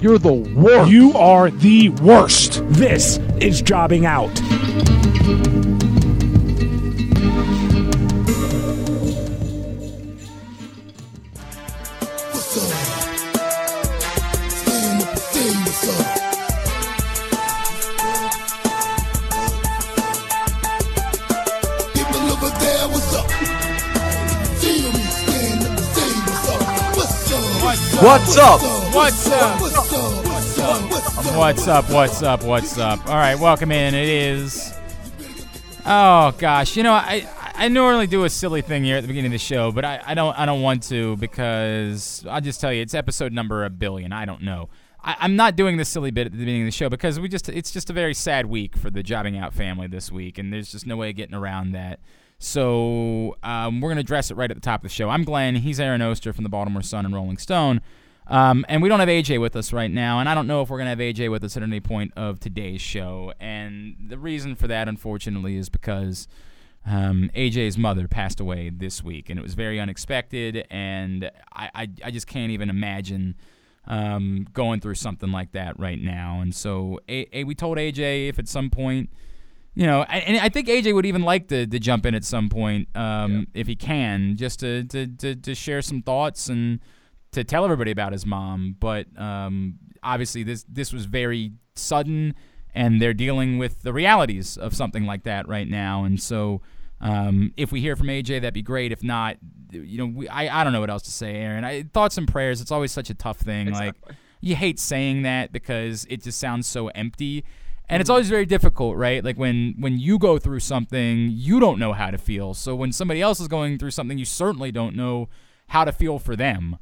you're the worst. You are the worst. this is Jobbing Out. what's up? What's up? What's up? What's up? What's up? All right, welcome in. It is. Oh gosh, you know I I normally do a silly thing here at the beginning of the show, but I, I don't I don't want to because I'll just tell you it's episode number a billion. I don't know. I, I'm not doing this silly bit at the beginning of the show because we just it's just a very sad week for the jobbing out family this week, and there's just no way of getting around that. So um, we're gonna address it right at the top of the show. I'm Glenn. He's Aaron Oster from the Baltimore Sun and Rolling Stone. Um, and we don't have AJ with us right now, and I don't know if we're gonna have AJ with us at any point of today's show. And the reason for that, unfortunately, is because um, AJ's mother passed away this week, and it was very unexpected. And I, I, I just can't even imagine um, going through something like that right now. And so a, a, we told AJ if at some point, you know, I- and I think AJ would even like to, to jump in at some point um, if he can, just to, to, to, to share some thoughts and to tell everybody about his mom. But um, obviously, this this was very sudden, and they're dealing with the realities of something like that right now. And so, um, if we hear from AJ, that'd be great. If not, you know, we, I I don't know what else to say, Aaron. I, thoughts and prayers. It's always such a tough thing. Like you hate saying that because it just sounds so empty. And it's always very difficult, right? Like when when you go through something, you don't know how to feel. So when somebody else is going through something, you certainly don't know how to feel for them.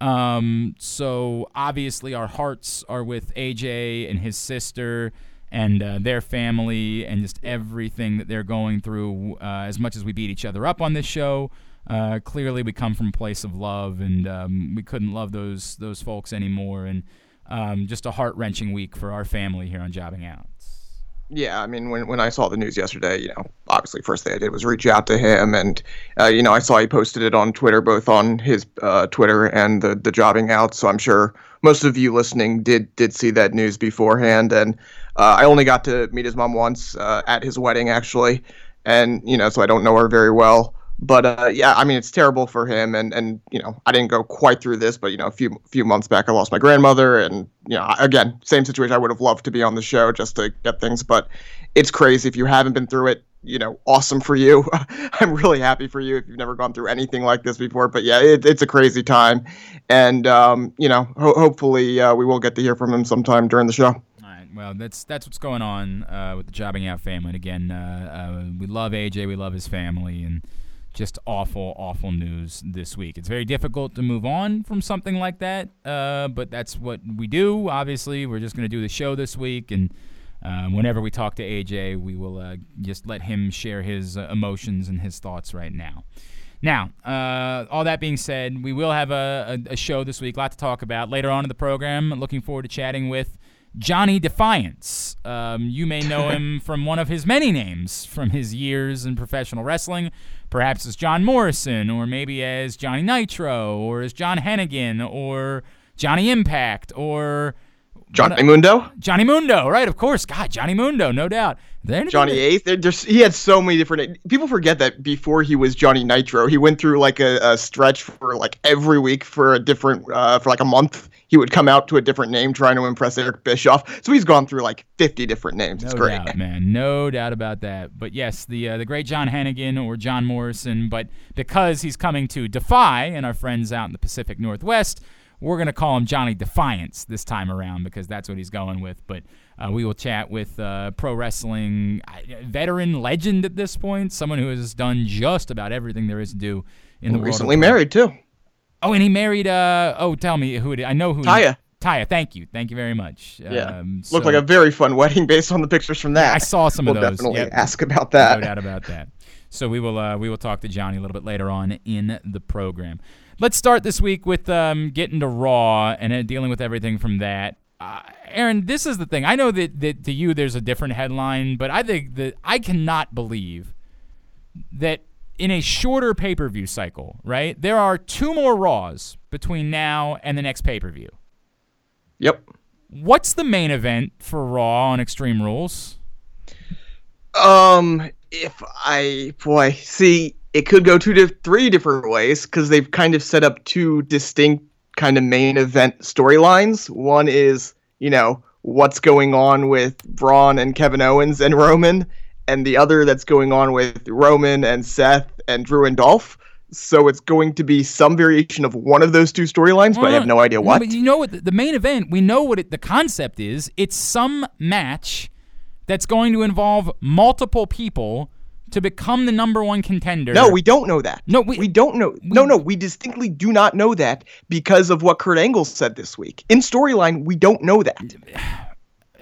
Um, so obviously, our hearts are with AJ and his sister and uh, their family and just everything that they're going through. Uh, as much as we beat each other up on this show, uh, clearly we come from a place of love, and um, we couldn't love those those folks anymore. And um, just a heart wrenching week for our family here on Jobbing Out. Yeah, I mean, when, when I saw the news yesterday, you know, obviously first thing I did was reach out to him, and uh, you know, I saw he posted it on Twitter, both on his uh, Twitter and the the jobbing out. So I'm sure most of you listening did did see that news beforehand, and uh, I only got to meet his mom once uh, at his wedding actually, and you know, so I don't know her very well. But uh, yeah, I mean, it's terrible for him, and and you know, I didn't go quite through this, but you know, a few few months back, I lost my grandmother, and you know, again, same situation. I would have loved to be on the show just to get things, but it's crazy. If you haven't been through it, you know, awesome for you. I'm really happy for you if you've never gone through anything like this before. But yeah, it, it's a crazy time, and um, you know, ho- hopefully uh, we will get to hear from him sometime during the show. All right. Well, that's that's what's going on uh, with the jobbing out family. And again, uh, uh, we love AJ, we love his family, and just awful, awful news this week. It's very difficult to move on from something like that, uh, but that's what we do. Obviously, we're just going to do the show this week, and um, whenever we talk to AJ, we will uh, just let him share his uh, emotions and his thoughts right now. Now, uh, all that being said, we will have a, a, a show this week, a lot to talk about later on in the program. Looking forward to chatting with Johnny Defiance. Um, you may know him from one of his many names from his years in professional wrestling, perhaps as John Morrison, or maybe as Johnny Nitro, or as John Hennigan, or Johnny Impact, or Johnny Mundo, Johnny Mundo, right? Of course, God, Johnny Mundo, no doubt. There Johnny Eighth. There's, he had so many different. People forget that before he was Johnny Nitro, he went through like a, a stretch for like every week for a different, uh, for like a month. He would come out to a different name trying to impress Eric Bischoff. So he's gone through like 50 different names. It's No great. doubt, man. No doubt about that. But yes, the uh, the great John Hennigan or John Morrison. But because he's coming to Defy and our friends out in the Pacific Northwest, we're gonna call him Johnny Defiance this time around because that's what he's going with. But uh, we will chat with uh, pro wrestling uh, veteran legend at this point, someone who has done just about everything there is to do in the world. Recently married too. Oh, and he married. Uh, oh, tell me who it is. I know who. he- Taya. Taya, thank you, thank you very much. Yeah, Um, looked like a very fun wedding based on the pictures from that. I saw some we'll of those. definitely Yep. ask about that. No doubt about that. So we will uh, we will talk to Johnny a little bit later on in the program. Let's start this week with um, getting to Raw and uh, dealing with everything from that. Uh, Aaron, this is the thing. I know that, that to you there's a different headline, but I think that I cannot believe that in a shorter pay per view cycle, right? There are two more Raws between now and the next pay per view. Yep. What's the main event for Raw on Extreme Rules? Um, if I boy, see, it could go two to three different ways because they've kind of set up two distinct kind of main event storylines. One is, you know, what's going on with Braun and Kevin Owens and Roman, and the other that's going on with Roman and Seth and Drew and Dolph. So it's going to be some variation of one of those two storylines, but I have no idea what. But you know what? The main event, we know what it, the concept is. It's some match that's going to involve multiple people to become the number one contender. No, we don't know that. No, we- we don't know. no, no, we distinctly do not know that because of what Kurt Angle said this week. In storyline, we don't know that.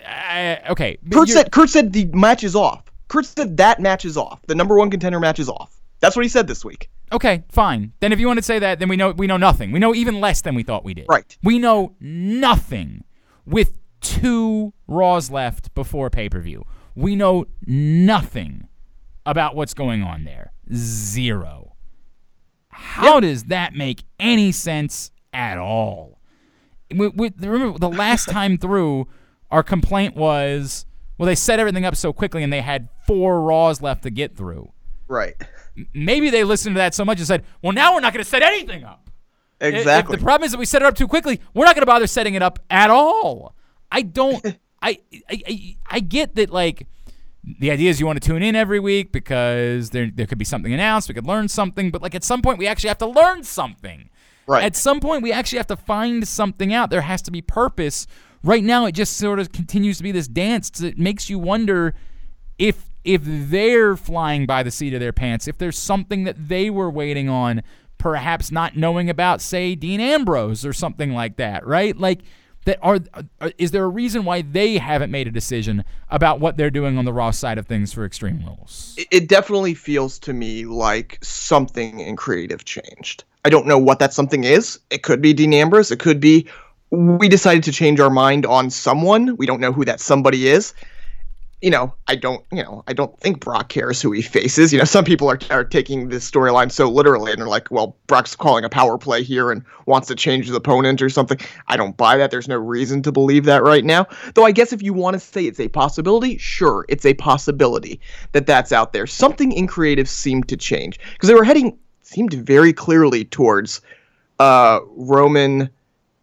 Uh, okay. Kurt said Kurt said the match is off. Kurt said that match is off. The number one contender match is off. That's what he said this week. Okay, fine. Then if you want to say that, then we know we know nothing. We know even less than we thought we did. Right. We know nothing with two Raws left before pay per view. We know nothing about what's going on there. Zero. How does that make any sense at all? With, with, remember, the last time through, our complaint was, well, they set everything up so quickly and they had four Raws left to get through Right. maybe they listened to that so much and said, "Well, now we're not going to set anything up." Exactly. If the problem is that we set it up too quickly, we're not going to bother setting it up at all. I don't. I, I I I get that like the idea is you want to tune in every week because there there could be something announced, we could learn something, but like at some point we actually have to learn something. Right. At some point we actually have to find something out. There has to be purpose. Right now it just sort of continues to be this dance that makes you wonder if if they're flying by the seat of their pants, if there's something that they were waiting on, perhaps not knowing about, say Dean Ambrose or something like that, right? Like that are, are is there a reason why they haven't made a decision about what they're doing on the Raw side of things for Extreme Rules? It definitely feels to me like something in creative changed. I don't know what that something is. It could be Dean Ambrose. It could be we decided to change our mind on someone. We don't know who that somebody is. You know, I don't. You know, I don't think Brock cares who he faces. You know, some people are are taking this storyline so literally, and they're like, "Well, Brock's calling a power play here and wants to change his opponent or something." I don't buy that. There's no reason to believe that right now. Though I guess if you want to say it's a possibility, sure, it's a possibility that that's out there. Something in creative seemed to change because they were heading seemed very clearly towards uh, Roman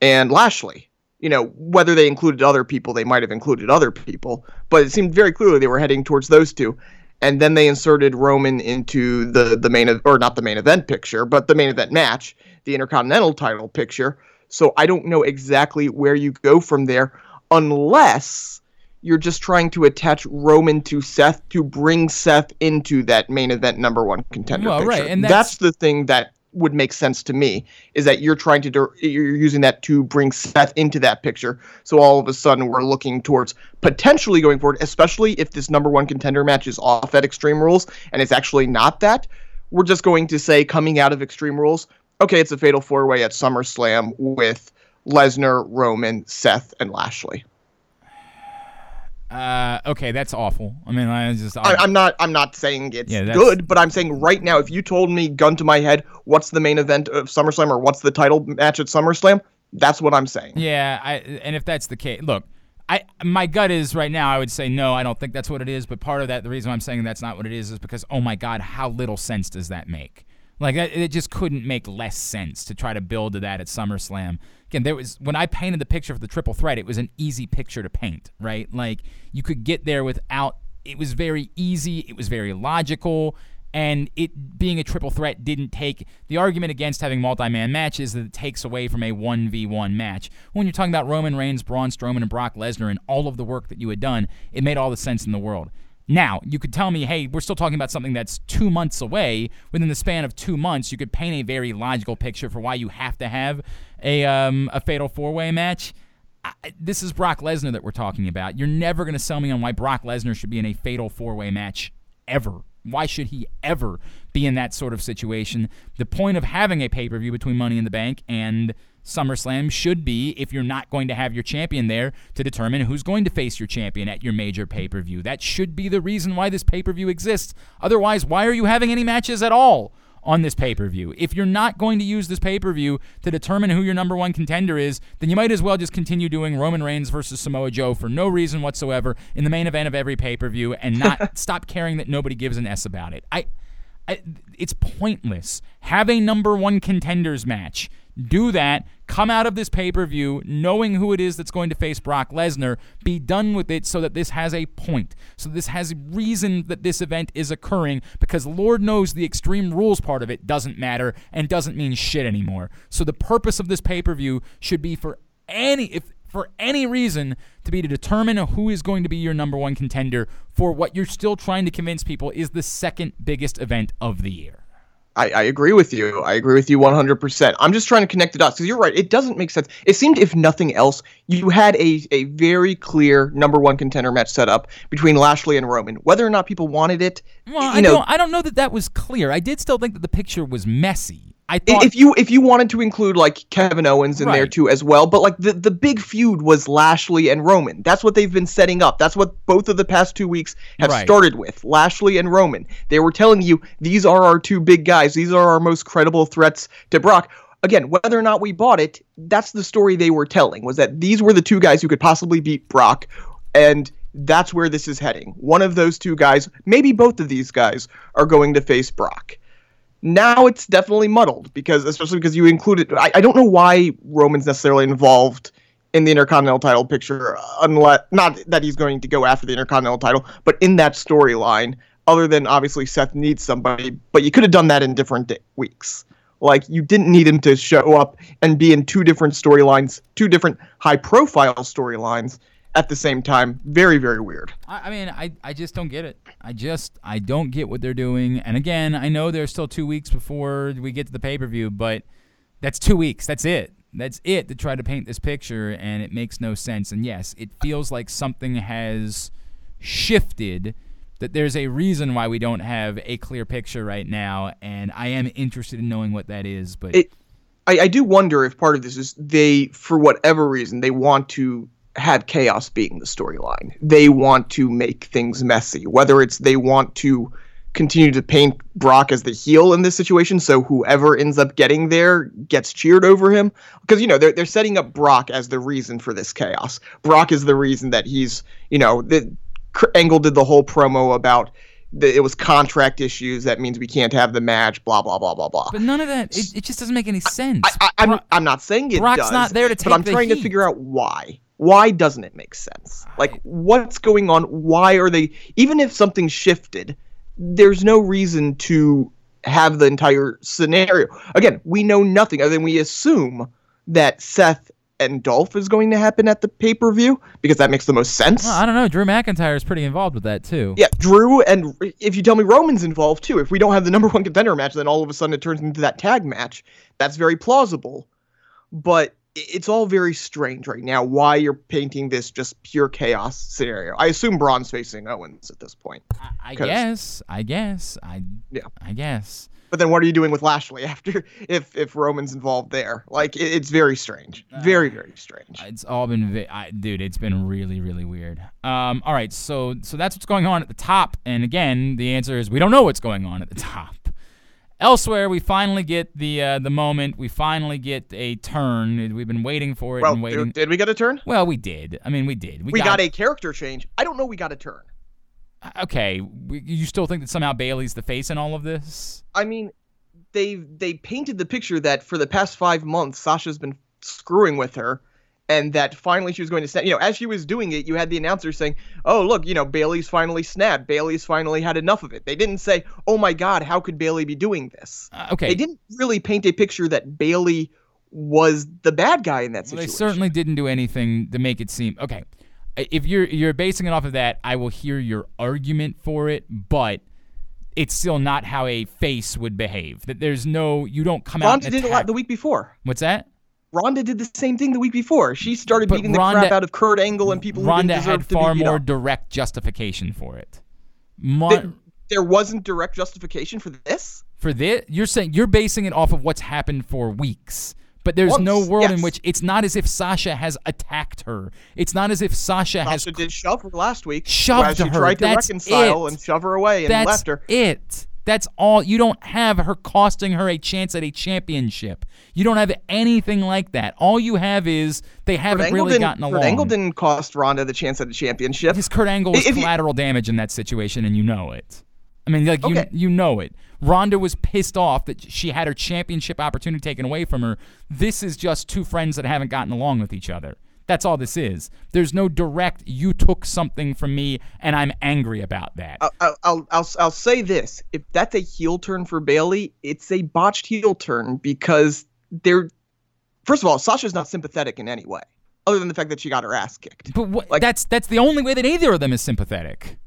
and Lashley. You know, whether they included other people, they might have included other people, but it seemed very clearly they were heading towards those two. And then they inserted Roman into the the main or not the main event picture, but the main event match, the Intercontinental title picture. So I don't know exactly where you go from there, unless you're just trying to attach Roman to Seth to bring Seth into that main event number one contender. Well, right, and that's, that's- the thing that would make sense to me is that you're trying to you're using that to bring Seth into that picture. So all of a sudden we're looking towards potentially going forward, especially if this number one contender match is off at Extreme Rules and it's actually not that. We're just going to say coming out of Extreme Rules, okay, it's a fatal four way at SummerSlam with Lesnar, Roman, Seth, and Lashley. Uh, okay, that's awful. I mean, I just I, I'm not. I'm not saying it's Yeah, good, but I'm saying right now, if you told me, gun to my head, what's the main event of SummerSlam or what's the title match at SummerSlam, that's what I'm saying. Yeah, I, and if that's the case, look, I my gut is right now I would say no, I don't think that's what it is. But part of that, the reason I'm saying that's not what it is, is because oh my god, how little sense does that make? Like it just couldn't make less sense to try to build to that at SummerSlam. Again, there was when I painted the picture for the triple threat, it was an easy picture to paint, right? Like you could get there without. It was very easy. It was very logical. And it being a triple threat didn't take the argument against having multi-man matches that it takes away from a 1v1 match. When you're talking about Roman Reigns, Braun Strowman, and Brock Lesnar and all of the work that you had done, it made all the sense in the world. Now, you could tell me, hey, we're still talking about something that's two months away. Within the span of two months, you could paint a very logical picture for why you have to have a, um, a fatal four way match. I, this is Brock Lesnar that we're talking about. You're never going to sell me on why Brock Lesnar should be in a fatal four way match ever. Why should he ever be in that sort of situation? The point of having a pay per view between Money in the Bank and SummerSlam should be, if you're not going to have your champion there, to determine who's going to face your champion at your major pay per view. That should be the reason why this pay per view exists. Otherwise, why are you having any matches at all? on this pay per view. If you're not going to use this pay per view to determine who your number one contender is, then you might as well just continue doing Roman Reigns versus Samoa Joe for no reason whatsoever in the main event of every pay per view and not stop caring that nobody gives an S about it. I, I, it's pointless. Have a number one contenders match do that. Come out of this pay per view knowing who it is that's going to face Brock Lesnar. Be done with it so that this has a point. So this has a reason that this event is occurring because Lord knows the extreme rules part of it doesn't matter and doesn't mean shit anymore. So the purpose of this pay per view should be for any if for any reason to be to determine who is going to be your number one contender for what you're still trying to convince people is the second biggest event of the year. I, I, agree with you. I agree with you 100%. I'm just trying to connect the dots because you're right. It doesn't make sense. It seemed, if nothing else, you had a, a very clear number one contender match set up between Lashley and Roman. Whether or not people wanted it, well, I, know, don't, I don't know that that was clear. I did still think that the picture was messy. I thought if you if you wanted to include like Kevin Owens in right. there too as well, but like the the big feud was Lashley and Roman. That's what they've been setting up. That's what both of the past two weeks have right. started with. Lashley and Roman. They were telling you these are our two big guys. These are our most credible threats to Brock. Again, whether or not we bought it, that's the story they were telling. Was that these were the two guys who could possibly beat Brock, and that's where this is heading. One of those two guys, maybe both of these guys, are going to face Brock. Now it's definitely muddled because, especially because you included. I, I don't know why Roman's necessarily involved in the Intercontinental title picture, unless not that he's going to go after the Intercontinental title, but in that storyline. Other than obviously Seth needs somebody, but you could have done that in different weeks. Like you didn't need him to show up and be in two different storylines, two different high-profile storylines at the same time. Very, very weird. I, I, mean, I, I just don't get it. I just I don't get what they're doing. And again, I know there's still two weeks before we get to the pay per view, but that's two weeks. That's it. That's it to try to paint this picture, and it makes no sense. And yes, it feels like something has shifted. That there's a reason why we don't have a clear picture right now, and I am interested in knowing what that is. But it, I, I do wonder if part of this is they, for whatever reason, they want to have chaos being the storyline. They want to make things messy, whether it's they want to continue to paint Brock as the heel in this situation, so whoever ends up getting there gets cheered over him. Because you know they're they're setting up Brock as the reason for this chaos. Brock is the reason that he's you know the Angle did the whole promo about it was contract issues. That means we can't have the match. Blah blah blah blah blah. But none of that. It, it just doesn't make any sense. I, am I'm, I'm not saying it Brock's does. not there to take But I'm trying heat. to figure out why why doesn't it make sense? Like, what's going on? Why are they, even if something shifted, there's no reason to have the entire scenario. Again, we know nothing other than we assume that Seth and Dolph is going to happen at the pay per view because that makes the most sense. Well, I don't know. Drew McIntyre is pretty involved with that too. Yeah, Drew, and if you tell me Roman's involved too, if we don't have the number one contender match, then all of a sudden it turns into that tag match. That's very plausible. But it's all very strange right now why you're painting this just pure chaos scenario. I assume Braun's facing Owens at this point. I, I guess. I guess. I yeah. I guess. But then what are you doing with Lashley after if if Roman's involved there? Like it, it's very strange. Very very strange. It's all been vi- I, dude, it's been really really weird. Um all right, so so that's what's going on at the top and again, the answer is we don't know what's going on at the top. Elsewhere, we finally get the uh, the moment. We finally get a turn. We've been waiting for it well, and waiting. Did we get a turn? Well, we did. I mean, we did. We, we got, got, a character change. I don't know. We got a turn. Uh, okay, we, you still think that somehow Bayley's the face in all of this? I mean, they they painted the picture that for the past five months, Sasha's been screwing with her, and that finally she was going to snap. You know, as she was doing it, you had the announcer saying, "Oh, look, you know, Bayley's finally snapped. Bayley's finally had enough of it." They didn't say, "Oh my God, how could Bayley be doing this?" Uh, okay, they didn't really paint a picture that Bayley was the bad guy in that situation. Well, they certainly didn't do anything to make it seem okay. If you're you're basing it off of that, I will hear your argument for it, but it's still not how a face would behave. That there's no you don't come Ronda out. did it the week before. What's that? Ronda did the same thing the week before. She started But beating the Ronda- crap out of Kurt Angle and people who Ronda didn't had deserve to far be more up. direct justification for it. Mon- There, there wasn't direct justification for this. for this, you're saying you're basing it off of what's happened for weeks. But there's no Months, world in which it's not as if Sasha has attacked her. It's not as if Sasha, has Sasha did shove her last week. Shoved she her. tried to That's reconcile it. and shove her away and That's left her. it. That's all. You don't have her costing her a chance at a championship. You don't have anything like that. All you have is they haven't really gotten along. Kurt. Angle didn't cost Ronda the chance at a championship. Because Kurt Angle was If you- collateral damage in that situation, and you know it. I mean, like Okay. you you know it. Ronda was pissed off that she had her championship opportunity taken away from her. This is just two friends that haven't gotten along with each other. That's all this is. There's no direct. You took something from me, and I'm angry about that. I'll, I'll, I'll, I'll, say this: if that's a heel turn for Bayley, it's a botched heel turn because they're. First of all, Sasha's not sympathetic in any way, other than the fact that she got her ass kicked. But what, Like- that's that's the only way that either of them is sympathetic.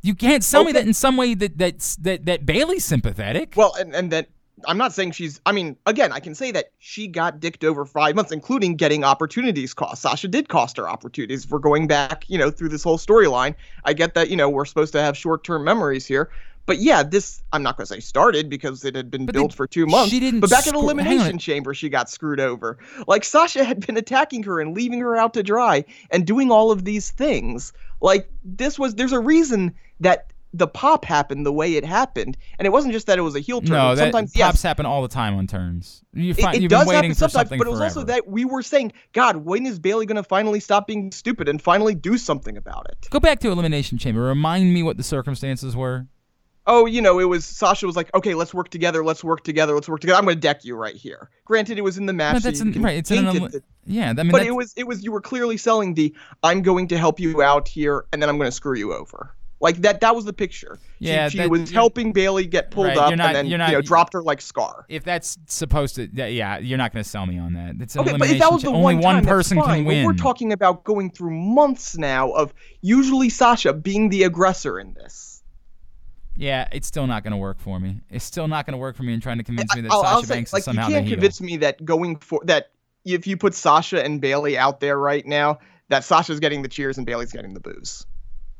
You can't tell me that in some way that that's, that that Bayley's sympathetic. Well, and and that I'm not saying she's. I mean, again, I can say that she got dicked over five months, including getting opportunities cost. Sasha did cost her opportunities for going back, you know, through this whole storyline. I get that, you know, we're supposed to have short-term memories here. But yeah, this I'm not going to say started because it had been But built they- for two months. she didn't but back at screw- Elimination Chamber, she got screwed over. Like Sasha had been attacking her and leaving her out to dry and doing all of these things. Like this was there's a reason that the pop happened the way it happened, and it wasn't just that it was a heel turn. no, that Sometimes yes, pops happen all the time on turns. You it, find, it you've does been waiting happen for sometimes, something but it was also that we were saying, God, when is Bayley going to finally stop being stupid and finally do something about it? Go back to Elimination Chamber. Remind me what the circumstances were. Oh, you know, it was Sasha was like, okay, let's work together, let's work together, let's work together. I'm going to deck you right here. Granted, it was in the match, so that's you an, right. It's an, it that- yeah. I mean, but it was it was you were clearly selling the I'm going to help you out here, and then I'm going to screw you over. Like that. That was the picture. She- Yeah, she, that- was helping Bayley get pulled Right, up, not- and then not- you know dropped her like Scar. if that's supposed to, yeah, you're not going to sell me on that. It's an Okay, but if that was the only one, time, that's person can But win. we're talking about going through months now of usually Sasha being the aggressor in this. yeah, it's still not going to work for me. It's still not going to work for me in trying to convince me that I'll, Sasha I'll say, Banks like, is somehow you can't convince me that going for that if you put Sasha and Bayley out there right now, that Sasha's getting the cheers and Bayley's getting the booze.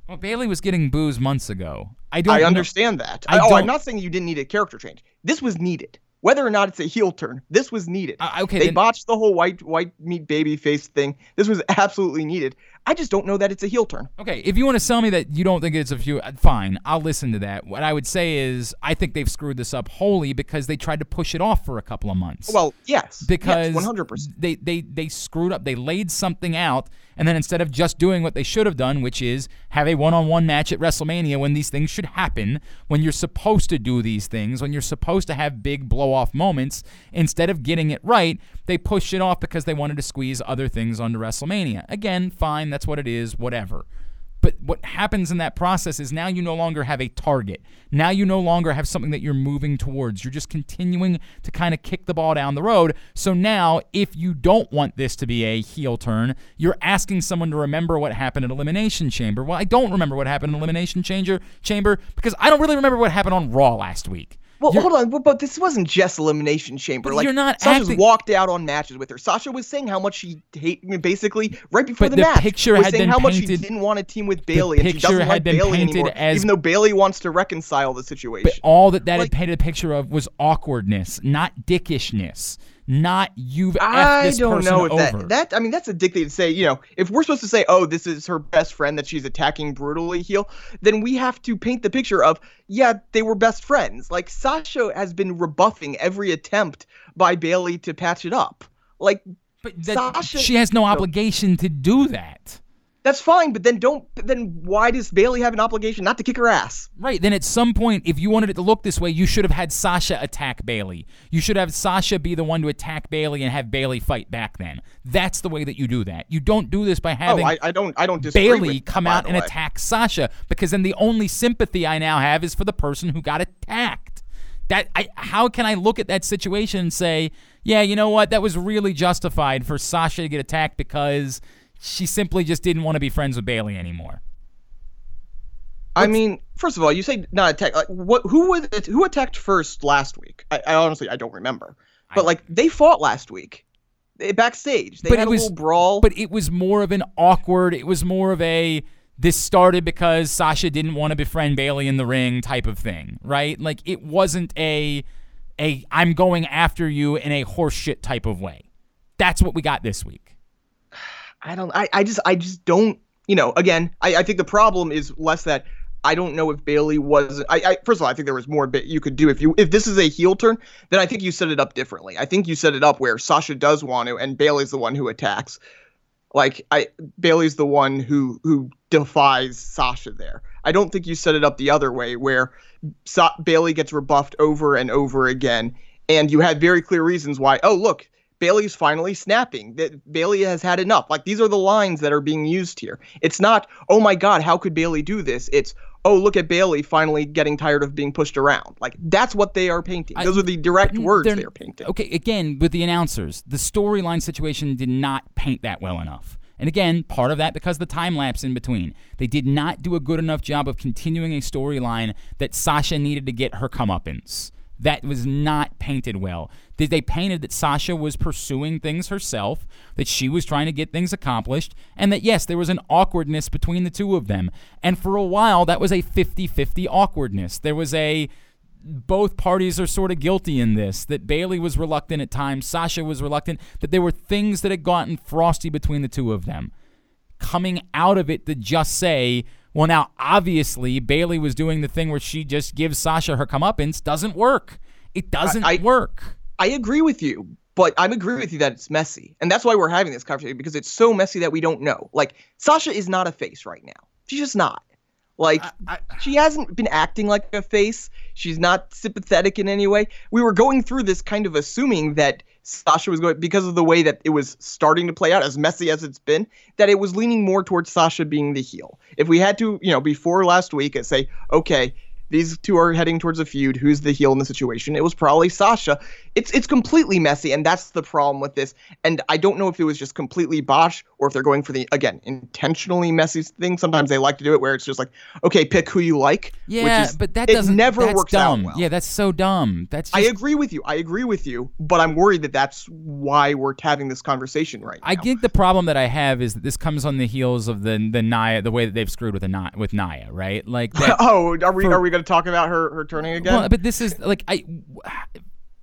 Well, Bayley was getting booze months ago. I don't. I know- understand that. I oh, I'm not saying you didn't need a character change. This was needed. Whether or not it's a heel turn, this was needed. Uh, okay, they then- botched the whole white white meat baby face thing. This was absolutely needed. I just don't know that it's a heel turn. Okay, if you want to sell me that you don't think it's a few, uh, fine, I'll listen to that. What I would say is, I think they've screwed this up wholly because they tried to push it off for a couple of months. Well, yes, because one hundred percent. they they they screwed up. They laid something out, and then instead of just doing what they should have done, which is have a one-on-one match at WrestleMania when these things should happen, when you're supposed to do these things, when you're supposed to have big blow-off moments, instead of getting it right, they pushed it off because they wanted to squeeze other things onto WrestleMania. Again, fine, that's what it is, whatever. But what happens in that process is now you no longer have a target. Now you no longer have something that you're moving towards. You're just continuing to kind of kick the ball down the road. So now, if you don't want this to be a heel turn, you're asking someone to remember what happened in Elimination Chamber. Well, I don't remember what happened in Elimination Chamber Chamber because I don't really remember what happened on Raw last week. Well, You're- hold on, but, but this wasn't just elimination chamber. Like you're not Sasha's acting- walked out on matches with her. Sasha was saying how much she hate, basically right before But the, the match. picture was had saying been how much she painted- didn't want to team with Bayley, and she doesn't had like been Bayley painted anymore, as- even though Bayley wants to reconcile the situation. But all that that Like- had painted a picture of was awkwardness, not dickishness, not you've I this don't person know if over. that that I mean that's a dick thing to say. You know, if we're supposed to say, "Oh, this is her best friend that she's attacking brutally," heel, then we have to paint the picture of, yeah, they were best friends. Like Sasha has been rebuffing every attempt by Bayley to patch it up. Like but that, Sasha- she has no obligation to do that. That's fine, but then don't. Then why does Bayley have an obligation not to kick her ass? Right. Then at some point, if you wanted it to look this way, you should have had Sasha attack Bayley. You should have Sasha be the one to attack Bayley and have Bayley fight back then. That's the way that you do that. You don't do this by having oh, I, I don't. I don't disagree. Bayley with come out and way. attack Sasha because then the only sympathy I now have is for the person who got attacked. That I how can I look at that situation and say, yeah, you know what, that was really justified for Sasha to get attacked because she simply just didn't want to be friends with Bayley anymore. I mean, first of all, you say not attack. Like, what? Who was it, who attacked first last week? I, I honestly I don't remember. But I- like they fought last week. backstage. They But had it a was- little brawl. But it was more of an awkward. It was more of a this started because Sasha didn't want to befriend Bayley in the ring type of thing, right? Like it wasn't a a I'm going after you in a horseshit type of way. That's what we got this week. I don't. I, I just. I just don't. You know. Again, I, I think the problem is less that I don't know if Bayley was. I, I first of all, I think there was more bit you could do if you if this is a heel turn. Then I think you set it up differently. I think you set it up where Sasha does want to, and Bayley's the one who attacks. Like I, Bayley's the one who who defies Sasha there. I don't think you set it up the other way where Sa- Bayley gets rebuffed over and over again, and you had very clear reasons why. Oh, look, Bayley's finally snapping. That Bayley has had enough. Like these are the lines that are being used here. It's not, oh my God, how could Bayley do this? It's, oh look at Bayley finally getting tired of being pushed around. Like that's what they are painting. I- Those are the direct words they're- they are painting. Okay, again, with the announcers, the storyline situation did not paint that well enough. And again, part of that because the time lapse in between. They did not do a good enough job of continuing a storyline that Sasha needed to get her comeuppance. That was not painted well. They- painted that Sasha was pursuing things herself, that she was trying to get things accomplished, and that yes, there was an awkwardness between the two of them. And for a while, that was a 50 50 awkwardness. There was a both parties are sort of guilty in this. That Bayley was reluctant at times, Sasha was reluctant, that there were things that had gotten frosty between the two of them. Coming out of it to just say, well, now obviously Bayley was doing the thing where she just gives Sasha her comeuppance doesn't work. It doesn't I- work. I agree with you, but I'm agree with you that it's messy. And that's why we're having this conversation because it's so messy that we don't know. Like, Sasha is not a face right now. She's just not. Like, she hasn't been acting like a face. She's not sympathetic in any way. We were going through this kind of assuming that Sasha was going, because of the way that it was starting to play out, as messy as it's been, that it was leaning more towards Sasha being the heel. If we had to, you know, before last week, and say, okay, these two are heading towards a feud. Who's the heel in the situation? It was probably Sasha. It's it's completely messy, and that's the problem with this. And I don't know if it was just completely botched or if they're going for the again intentionally messy thing. Sometimes they like to do it where it's just like, okay, pick who you like. Yeah, which is, but that it doesn't never that's works dumb. out well. Yeah, that's so dumb. That's I agree with you. I agree with you, but I'm worried that that's why we're having this conversation right now. I think the problem that I have is that this comes on the heels of the the Nia the way that they've screwed with the Nia, with Nia, right? Like that, oh, are we for- are we going to talk about her her turning again? Well, but this is like I.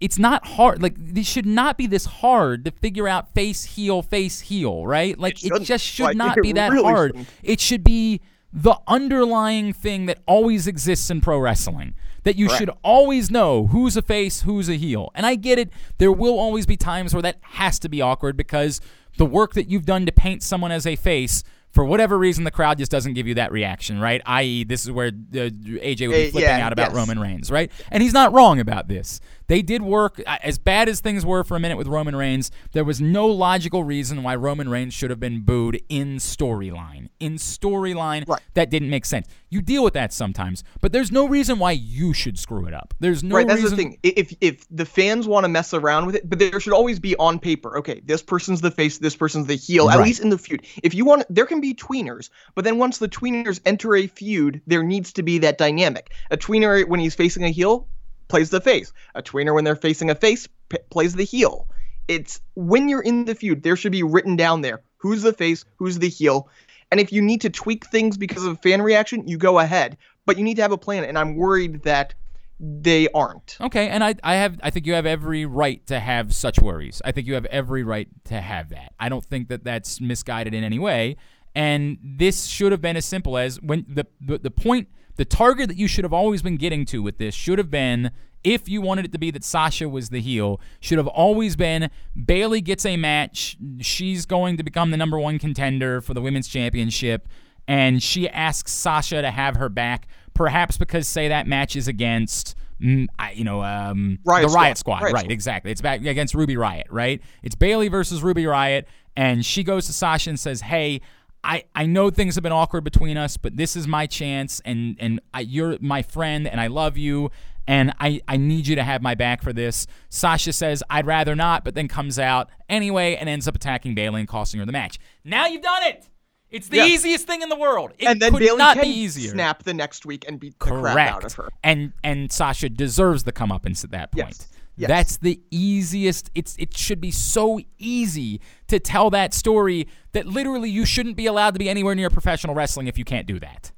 It's not hard. Like this should not be this hard to figure out face heel face heel, right? Like it, shouldn't. just should Like, not be that really hard. shouldn't. It should be the underlying thing that always exists in pro wrestling. That you should always know who's a face, who's a heel. And I get it. There will always be times where that has to be awkward because the work that you've done to paint someone as a face for whatever reason, the crowd just doesn't give you that reaction, right? I.e., this is where uh, AJ would be flipping yeah, out about yes. Roman Reigns, right? And he's not wrong about this. They did work uh, as bad as things were for a minute with Roman Reigns. There was no logical reason why Roman Reigns should have been booed in storyline. In storyline, Right. that didn't make sense. You deal with that sometimes, but there's no reason why you should screw it up. There's no reason. right, that's reason. the thing. If if the fans want to mess around with it, but there should always be on paper. Okay, this person's the face, this person's the heel. At least in the feud. If you want, there can be tweeners, but then once the tweeners enter a feud, there needs to be that dynamic. A tweener when he's facing a heel plays the face. A tweener when they're facing a face p- plays the heel. It's when you're in the feud, there should be written down there who's the face, who's the heel. And if you need to tweak things because of fan reaction, you go ahead. But you need to have a plan. And I'm worried that they aren't. Okay, and I, I have, I think you have every right to have such worries. I think you have every right to have that. I don't think that that's misguided in any way. And this should have been as simple as when the, the the point, the target that you should have always been getting to with this should have been, if you wanted it to be that Sasha was the heel, should have always been Bayley gets a match. She's going to become the number one contender for the women's championship and she asks Sasha to have her back, perhaps because say that match is against. mm, You know, um, Riot the Riott Squad. Squad, Riot right? Squad. Exactly. It's back against Ruby Riott, right? It's Bayley versus Ruby Riott, and she goes to Sasha and says, "Hey, I, I know things have been awkward between us, but this is my chance, and and I, you're my friend, and I love you, and I, I need you to have my back for this." Sasha says, "I'd rather not," but then comes out anyway and ends up attacking Bayley and costing her the match. Now you've done it. It's the Yeah. easiest thing in the world. It and then could Bayley not can be easier. snap the next week and beat the Correct. crap out of her. And and Sasha deserves the comeuppance at that point. Yes. Yes. That's the easiest. It's it should be so easy to tell that story that literally you shouldn't be allowed to be anywhere near professional wrestling if you can't do that.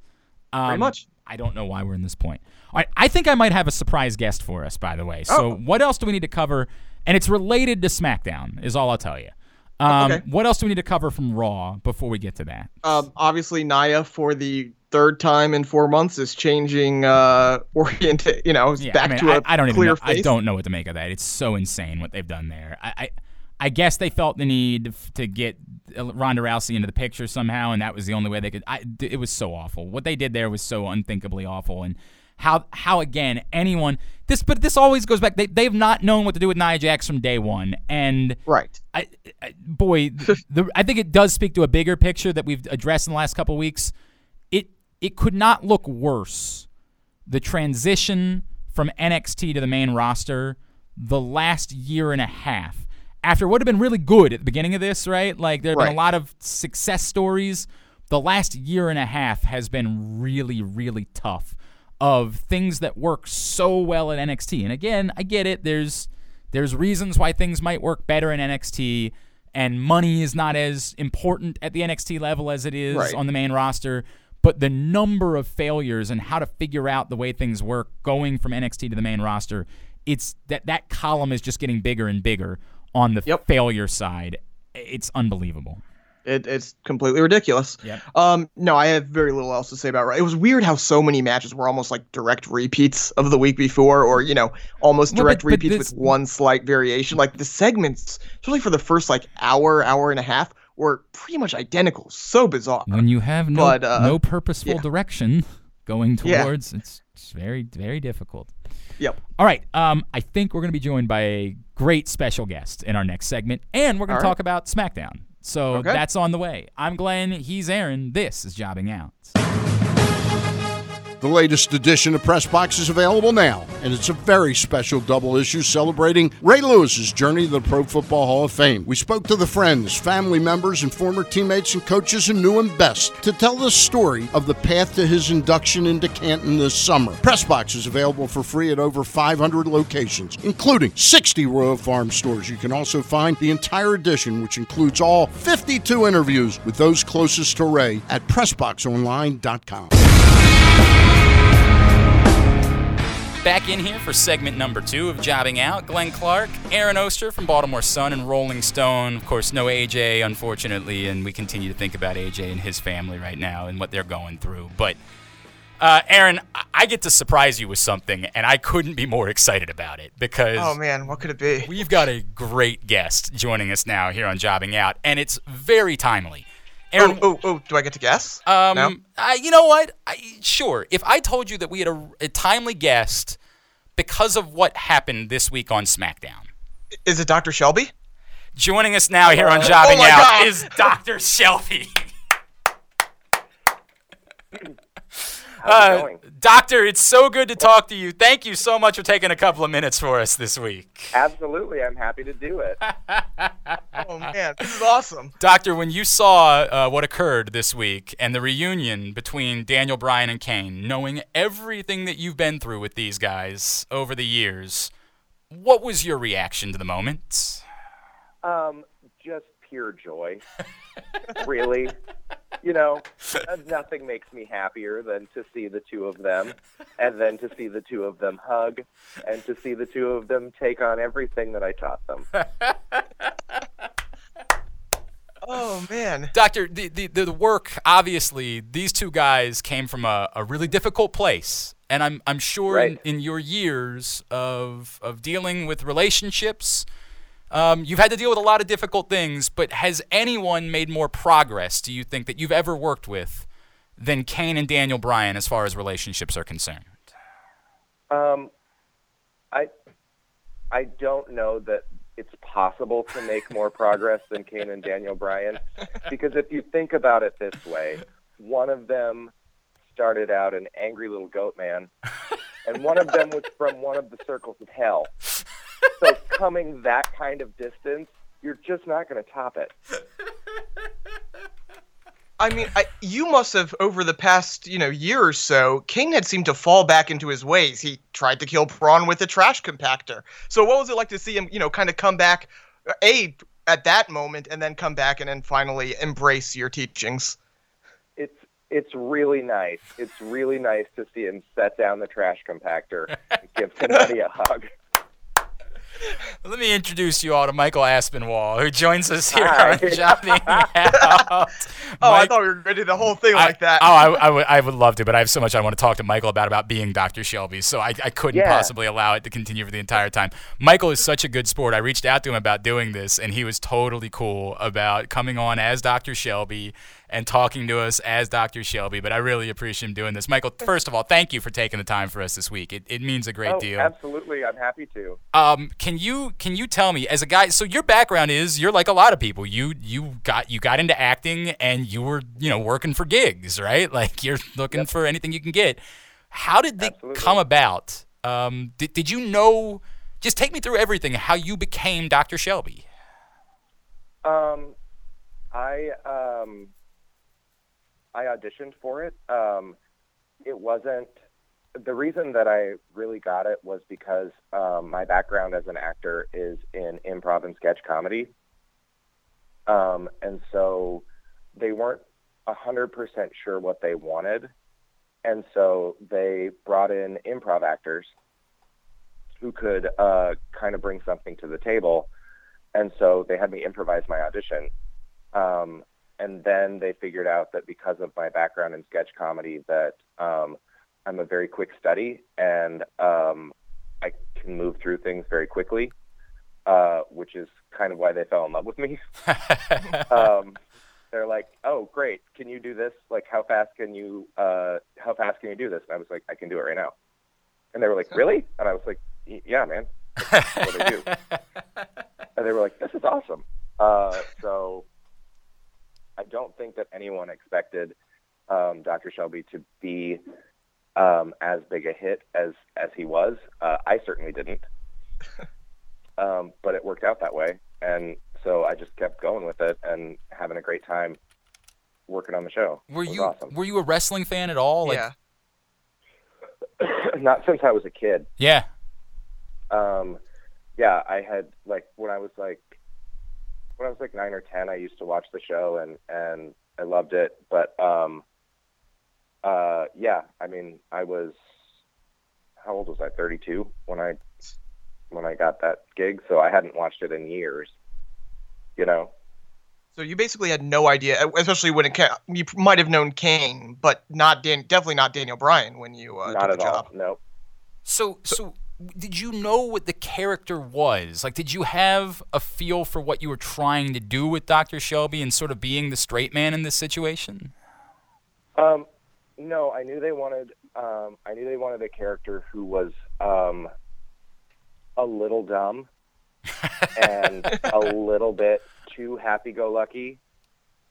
Um, Pretty much. I don't know why we're in this point. All right, I think I might have a surprise guest for us, by the way. So, Oh. what else do we need to cover? And it's related to SmackDown, is all I'll tell you. Um, Okay. What else do we need to cover from Raw before we get to that? Um, obviously, Nia for the third time in four months is changing uh orient. You know, Yeah, back I mean, to a I, I don't even clear know. face. I don't know what to make of that. It's so insane what they've done there. I, I, I guess they felt the need to get Ronda Rousey into the picture somehow, and that was the only way they could. I, it was so awful. What they did there was so unthinkably awful, and how how again anyone this but this always goes back. They they've not known what to do with Nia Jax from day one, and Right. I, I boy, the, the, I think it does speak to a bigger picture that we've addressed in the last couple weeks. It could not look worse. The transition from NXT to the main roster, the last year and a half, after what had been really good at the beginning of this, right? Like there have been a lot of success stories. The last year and a half has been really, really tough. Of things that work so well at NXT, and again, I get it. There's there's reasons why things might work better in NXT, and money is not as important at the NXT level as it is Right. on the main roster. But the number of failures and how to figure out the way things work going from NXT to the main roster, it's that that column is just getting bigger and bigger on the Yep. failure side. It's unbelievable. It, it's completely ridiculous. Yep. Um, no, I have very little else to say about it. It was weird how so many matches were almost like direct repeats of the week before, or you know, almost Well, direct but- but repeats this- with one slight variation. Like the segments, especially for the first like hour, hour and a half, were pretty much identical. So bizarre. When you have no But, uh, no purposeful yeah. direction going Yeah. towards, it's, it's very very difficult. Yep. All right. Um, I think we're going to be joined by a great special guest in our next segment, and we're going to All right. talk about SmackDown. So Okay. that's on the way. I'm Glenn. He's Aaron. This is Jobbing Out. The latest edition of Press Box is available now, and it's a very special double issue celebrating Ray Lewis's journey to the Pro Football Hall of Fame. We spoke to the friends, family members, and former teammates and coaches who knew him best to tell the story of the path to his induction into Canton this summer. Press Box is available for free at over 500 locations, including 60 Royal Farm stores. You can also find the entire edition, which includes all 52 interviews with those closest to Ray at PressBoxOnline.com. Back in here for segment number two of Jobbing Out. Glenn Clark, Aaron Oster from Baltimore Sun and Rolling Stone. Of course, no AJ, unfortunately, and we continue to think about AJ and his family right now and what they're going through. But, uh, Aaron, I- I get to surprise you with something, and I couldn't be more excited about it because Oh man, what could it be? we've got a great guest joining us now here on Jobbing Out, and it's very timely. Aaron, Oh, oh, oh, do I get to guess? um, no? I, you know what? I, sure. If I told you that we had a, a timely guest because of what happened this week on SmackDown, Is it Dr. Shelby? joining us now here on Jobbing oh my Out God. is Dr. Shelby. Uh, going? Doctor, it's so good to talk to you. Thank you so much for taking a couple of minutes for us this week. Absolutely, I'm happy to do it. Oh man, this is awesome. Doctor, when you saw uh, what occurred this week and the reunion between Daniel Bryan and Kane, knowing everything that you've been through with these guys over the years, what was your reaction to the moment? Um, just pure joy. really, you know, nothing makes me happier than to see the two of them, and then to see the two of them hug, and to see the two of them take on everything that I taught them. Oh man. Doctor, the, the, the work, obviously, these two guys came from a, a really difficult place. And I'm, I'm sure in, in your years of, of dealing with relationships, um, you've had to deal with a lot of difficult things. But has anyone made more progress, do you think, that you've ever worked with than Kane and Daniel Bryan as far as relationships are concerned? Um, I, I don't know that it's possible to make more progress than Kane and Daniel Bryan, because if you think about it this way, one of them started out an angry little goat man, and one of them was from one of the circles of hell. So coming that kind of distance, you're just not going to top it. I mean, I, you must have over the past, you know, year or so, Kane had seemed to fall back into his ways. He tried to kill Braun with a trash compactor. So what was it like to see him, you know, kind of come back, a at that moment, and then come back and then finally embrace your teachings? It's it's really nice. It's really nice to see him set down the trash compactor, and give somebody a hug. Let me introduce you all to Michael Aspinwall, who joins us here Hi. on Out. Oh, I thought we were going to do the whole thing I- like that. Oh, I, I would, I would love to, but I have so much I want to talk to Michael about about being Dr. Shelby, so I, I couldn't Yeah. possibly allow it to continue for the entire time. Michael is such a good sport. I reached out to him about doing this, and he was totally cool about coming on as Dr. Shelby and talking to us as Dr. Shelby. But I really appreciate him doing this. Michael, first of all, thank you for taking the time for us this week. It, it means a great oh, deal. absolutely. I'm happy to. Um, can you can you tell me as a guy? So your background is you're like a lot of people. You you got you got into acting and you were you know working for gigs, right? Like you're looking for anything you can get. How did they Absolutely. come about? Um, did did you know? Just take me through everything. How you became Dr. Shelby? Um, I um, I auditioned for it. Um, it wasn't the reason that I really got it was because um, my background as an actor is in improv and sketch comedy, um, and so they weren't a hundred percent sure what they wanted, and so they brought in improv actors who could uh, kind of bring something to the table. And so they had me improvise my audition. Um, and then they figured out that because of my background in sketch comedy that um, i'm a very quick study and um, i can move through things very quickly uh, which is kind of why they fell in love with me. Um, they're like oh great. Can you do this? Like how fast can you uh, how fast can you do this? And i was like i can do it right now. And they were like really? And i was like yeah man. That's what I do. And they were like, "This is awesome." Uh, so I don't think that anyone expected um, Dr. Shelby to be um, as big a hit as as he was. Uh, I certainly didn't, um, but it worked out that way, and so I just kept going with it and having a great time working on the show. Were you awesome. were you a wrestling fan at all? Like, yeah. Not since I was a kid. yeah. um yeah i had like when i was like when i was like nine or ten i used to watch the show and and i loved it but um uh yeah i mean i was how old was i 32 when i when i got that gig so i hadn't watched it in years you know So you basically had no idea, especially when it came. You might have known Kane, but not Dan. Definitely not Daniel Bryan when you uh, not took at the job. all no So, so did you know what the character was? Like, did you have a feel for what you were trying to do with Dr. Shelby and sort of being the straight man in this situation? Um, no, I knew they wanted. Um, I knew they wanted a character who was um, a little dumb and a little bit too happy-go-lucky,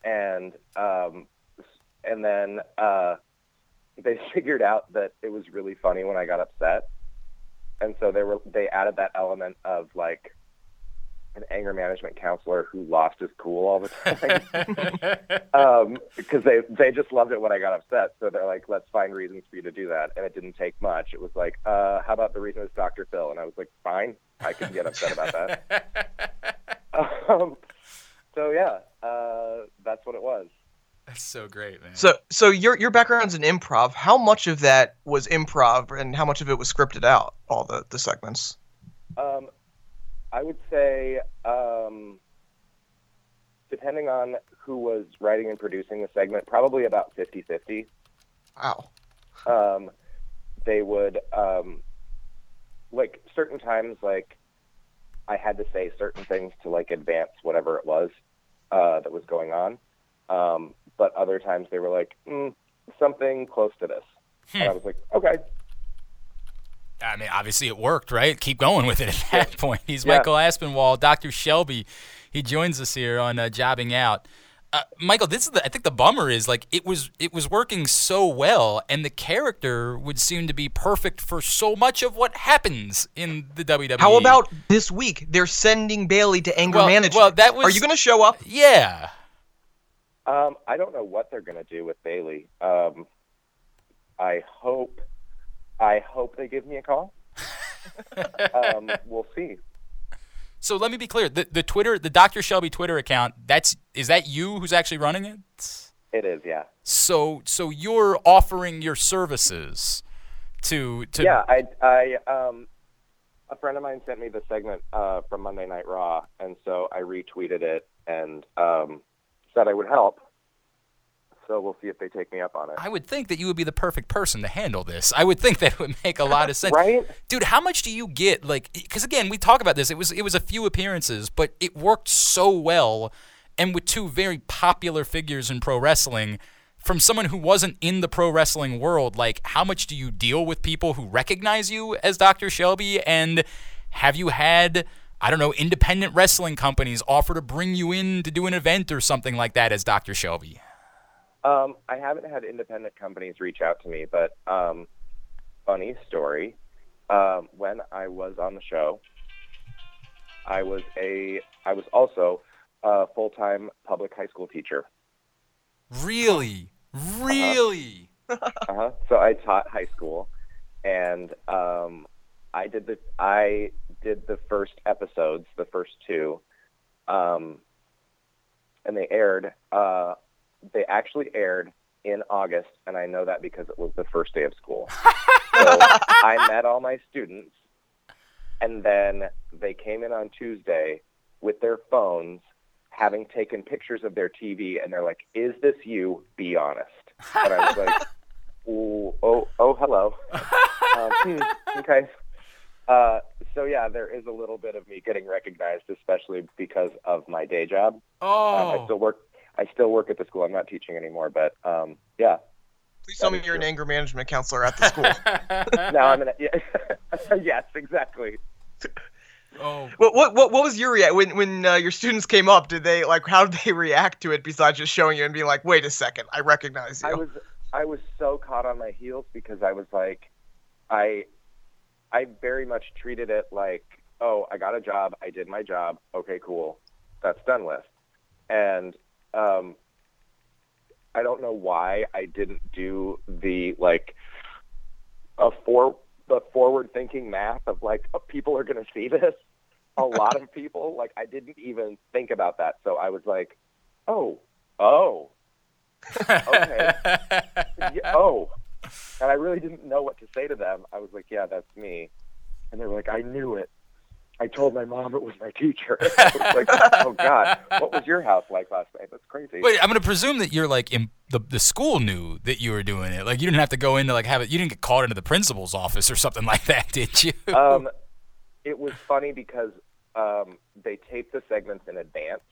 and um, and then uh, they figured out that it was really funny when I got upset, and so they were they added that element of like an anger management counselor who lost his cool all the time um, because they they just loved it when I got upset. So they're like, let's find reasons for you to do that, and it didn't take much. It was like, uh, how about the reason it's Dr. Phil? And I was like, fine, I can get upset about that. um, so yeah, uh, that's what it was. That's so great, man. So, so your your background's in improv. How much of that was improv, and how much of it was scripted out? All the the segments. Um, I would say, um, depending on who was writing and producing the segment, probably about 50-50. Wow. um, they would um, like certain times like I had to say certain things to like advance whatever it was uh, that was going on, um, but other times they were like mm, something close to this, and I was like, okay, I mean, obviously it worked, right? Keep going with it at that point. He's Yeah. Michael Aspinwall, Dr. Shelby. He joins us here on uh, Jobbing Out. Uh, Michael, this is the, I think the bummer is like it was it was working so well, and the character would seem to be perfect for so much of what happens in the WWE. How about this week? They're sending Bayley to anger Well- management. well, that was- Are you going to show up? yeah? Um, I don't know what they're going to do with Bayley. Um, I hope, I hope they give me a call. um, we'll see. So let me be clear: the the Twitter, the Dr. Shelby Twitter account, that's is that you who's actually running it? It is, yeah. So so you're offering your services to to Yeah, I, I, um, a friend of mine sent me the segment uh, from Monday Night Raw, and so I retweeted it and um, said I would help. So we'll see if they take me up on it. I would think that you would be the perfect person to handle this. I would think that would make a lot of sense. Right? Dude, how much do you get like cuz again, we talk about this. It was it was a few appearances, but it worked so well and with two very popular figures in pro wrestling from someone who wasn't in the pro wrestling world, like how much do you deal with people who recognize you as Dr. Shelby and have you had I don't know, independent wrestling companies offer to bring you in to do an event or something like that as Dr. Shelby? Um, I haven't had independent companies reach out to me, but um, funny story. Um, when I was on the show, I was a I was also a full time public high school teacher. Really? Really? Uh-huh. So I taught high school, and um, I did the I did the first episodes, the first two, um, and they aired. Uh, they actually aired in August, and I know that because it was the first day of school. so I met all my students, and then they came in on Tuesday with their phones, having taken pictures of their TV, and they're like, "Is this you? Be honest." And I was like, "Ooh, "Oh, oh, hello." um, hmm, okay. Uh, so yeah, there is a little bit of me getting recognized, especially because of my day job. Um, I Oh. still work. I still work at the school. I'm not teaching anymore, but um, yeah. Please tell me you're an anger management counselor at the school. Now I'm in. A, yeah, yes, exactly. oh. what, what what what was your react when when uh, your students came up? Did they like how did they react to it besides just showing you and being like, wait a second, I recognize you? I was I was so caught on my heels because I was like, I I very much treated it like, oh, I got a job, I did my job, okay, cool, that's done with, and um, I don't know why I didn't do the like a for the forward thinking math of like oh, people are going to see this. A lot of people like I didn't even think about that, so I was like, oh, oh, okay. yeah, oh. And I really didn't know what to say to them. I was like, yeah, that's me. And they were like, I knew it. I told my mom it was my teacher. I was like, oh, God. What was your house like last night? That's crazy. Wait, I'm gonna presume that you're like in the the school knew that you were doing it. Like you didn't have to go into like have it. You didn't get called into the principal's office or something like that, did you? Um, it was funny because um, they taped the segments in advance.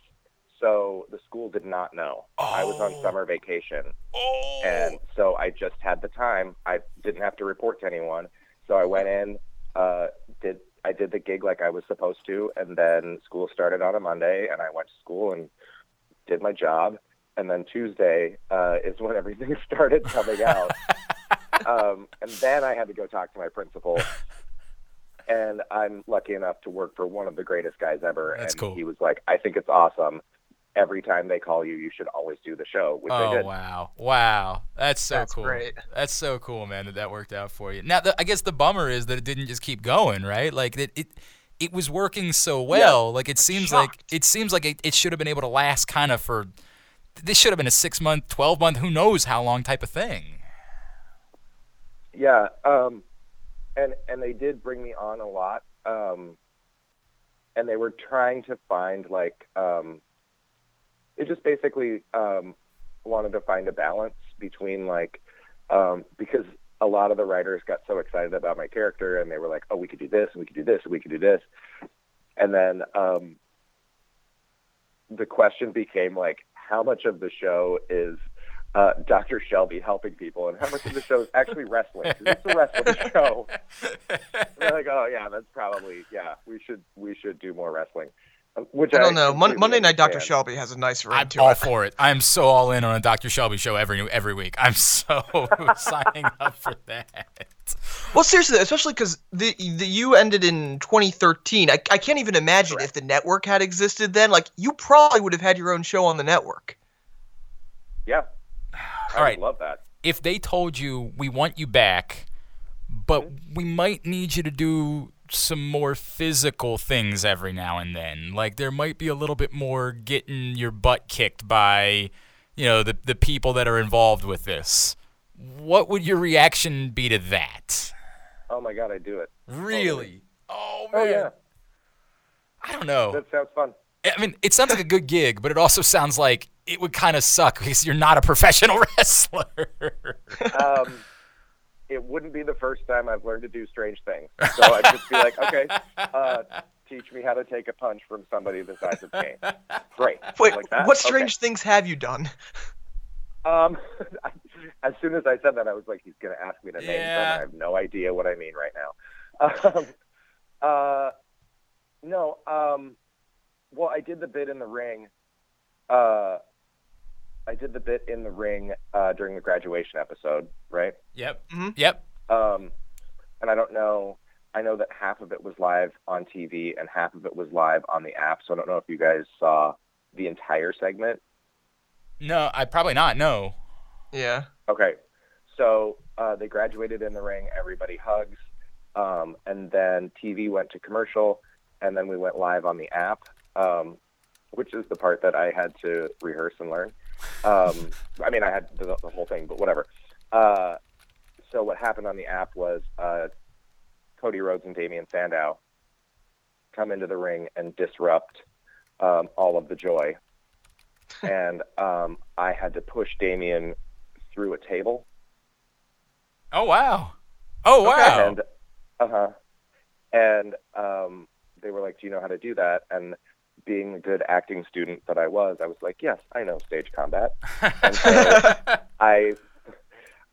So the school did not know. I was on Oh. summer vacation. oh. and so I just had the time. I didn't have to report to anyone, so I went in, uh, did I did the gig like I was supposed to, and then school started on a Monday, and I went to school and did my job, and then Tuesday uh, is when everything started coming out, um, and then I had to go talk to my principal. And I'm lucky enough to work for one of the greatest guys ever. That's and cool. he was like, I think it's awesome. Every time they call you, you should always do the show, which I Oh did. wow, wow, that's so That's cool. great. That's so cool, man. That that worked out for you. Now, the, I guess the bummer is that it didn't just keep going, right? Like it, it, it was working so well. Like it seems like it seems like it, it should have been able to last kind of for. This should have been a six month, twelve month, who knows how long type of thing. Yeah, um, and and they did bring me on a lot, um, and they were trying to find like um, it just basically um, wanted to find a balance between like um, because a lot of the writers got so excited about my character and they were like, oh, we could do this, and we could do this, and we could do this, and then um, the question became like, how much of the show is uh, Dr. Shelby helping people, and how much of the show is actually wrestling? it's a wrestling show. And they're like, oh yeah, that's probably yeah. We should we should do more wrestling. Which I don't know. Mon- Monday Night Dr. Shelby has a nice ring I'm to all it. for it. I'm so all in on a Dr. Shelby show every every week. I'm so signing up for that. Well, seriously, especially because the the you ended in 2013. I, I can't even imagine if the network had existed then. Like, you probably would have had your own show on the network. Yeah. I All right. would love that. If they told you we want you back, but mm-hmm. we might need you to do some more physical things every now and then, like there might be a little bit more getting your butt kicked by, you know, the the people that are involved with this. What would your reaction be to that? Oh my god, I do it. Really? Oh man. Oh yeah, I don't know. that sounds fun. I mean, it sounds like a good gig, but it also sounds like it would kind of suck because you're not a professional wrestler. Um, it wouldn't be the first time I've learned to do strange things. So I'd just be like, okay, uh, teach me how to take a punch from somebody the size of me. Great. Wait, like that? what Okay. strange things have you done? Um, as soon as I said that, I was like, he's going to ask me to name Yeah. them. I have no idea what I mean right now. Um, uh, no, um, well, I did the bit in the ring. Uh, I did the bit in the ring uh, during the graduation episode, right? yep. Mhm. Yep. Um, and I don't know. I know that half of it was live on TV and half of it was live on the app. So I don't know if you guys saw the entire segment. No, I probably not. No. Yeah. Okay, so uh, they graduated in the ring. Everybody hugs, um, and then TV went to commercial, and then we went live on the app, um, which is the part that I had to rehearse and learn. Um, I mean, I had the, the whole thing, but whatever. Uh, so what happened on the app was uh, Cody Rhodes and Damien Sandow come into the ring and disrupt um, all of the joy. and um, I had to push Damien through a table. Oh wow. Oh wow. And uh huh. And um, they were like, "Do you know how to do that?" And being the good acting student that I was, I was like, "Yes, I know stage combat." and so I,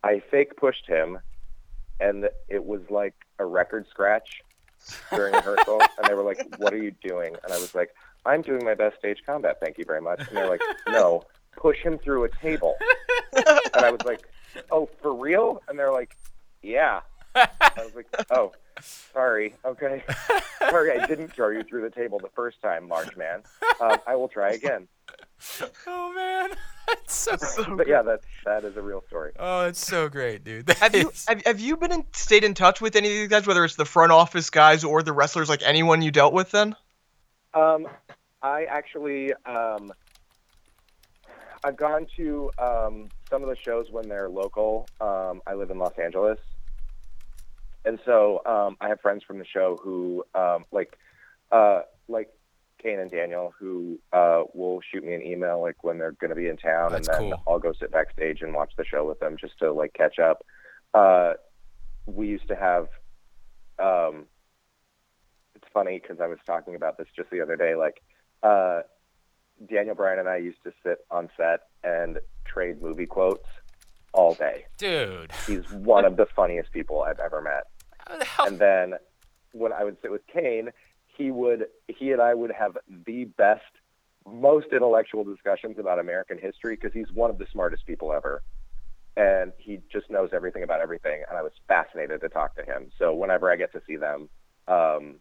I fake pushed him, and it was like a record scratch during rehearsal. and they were like, "What are you doing?" And I was like, "I'm doing my best stage combat. Thank you very much." And they're like, "No, push him through a table." and I was like, "Oh, for real?" And they're like, "Yeah." I was like, "Oh, sorry. Okay, sorry, I didn't throw you through the table the first time, March Man. Um, I will try again." oh man. That's so. But yeah, that that is a real story. Oh, it's so great, dude. That Have you have, have you been in, stayed in touch with any of these guys, whether it's the front office guys or the wrestlers, like anyone you dealt with? Then. Um, I actually, um, I've gone to um, some of the shows when they're local. Um, I live in Los Angeles, and so um, I have friends from the show who, um, like, uh, like Kane and Daniel, who uh, will shoot me an email like when they're going to be in town, That's and then cool. I'll go sit backstage and watch the show with them just to like catch up. Uh, we used to have. Um, it's funny because I was talking about this just the other day. Like, uh, Daniel Bryan and I used to sit on set and trade movie quotes all day. dude. He's one of the funniest people I've ever met. The? And then when I would sit with Kane, he would he and I would have the best, most intellectual discussions about American history because he's one of the smartest people ever. And he just knows everything about everything, and I was fascinated to talk to him. So whenever I get to see them, um,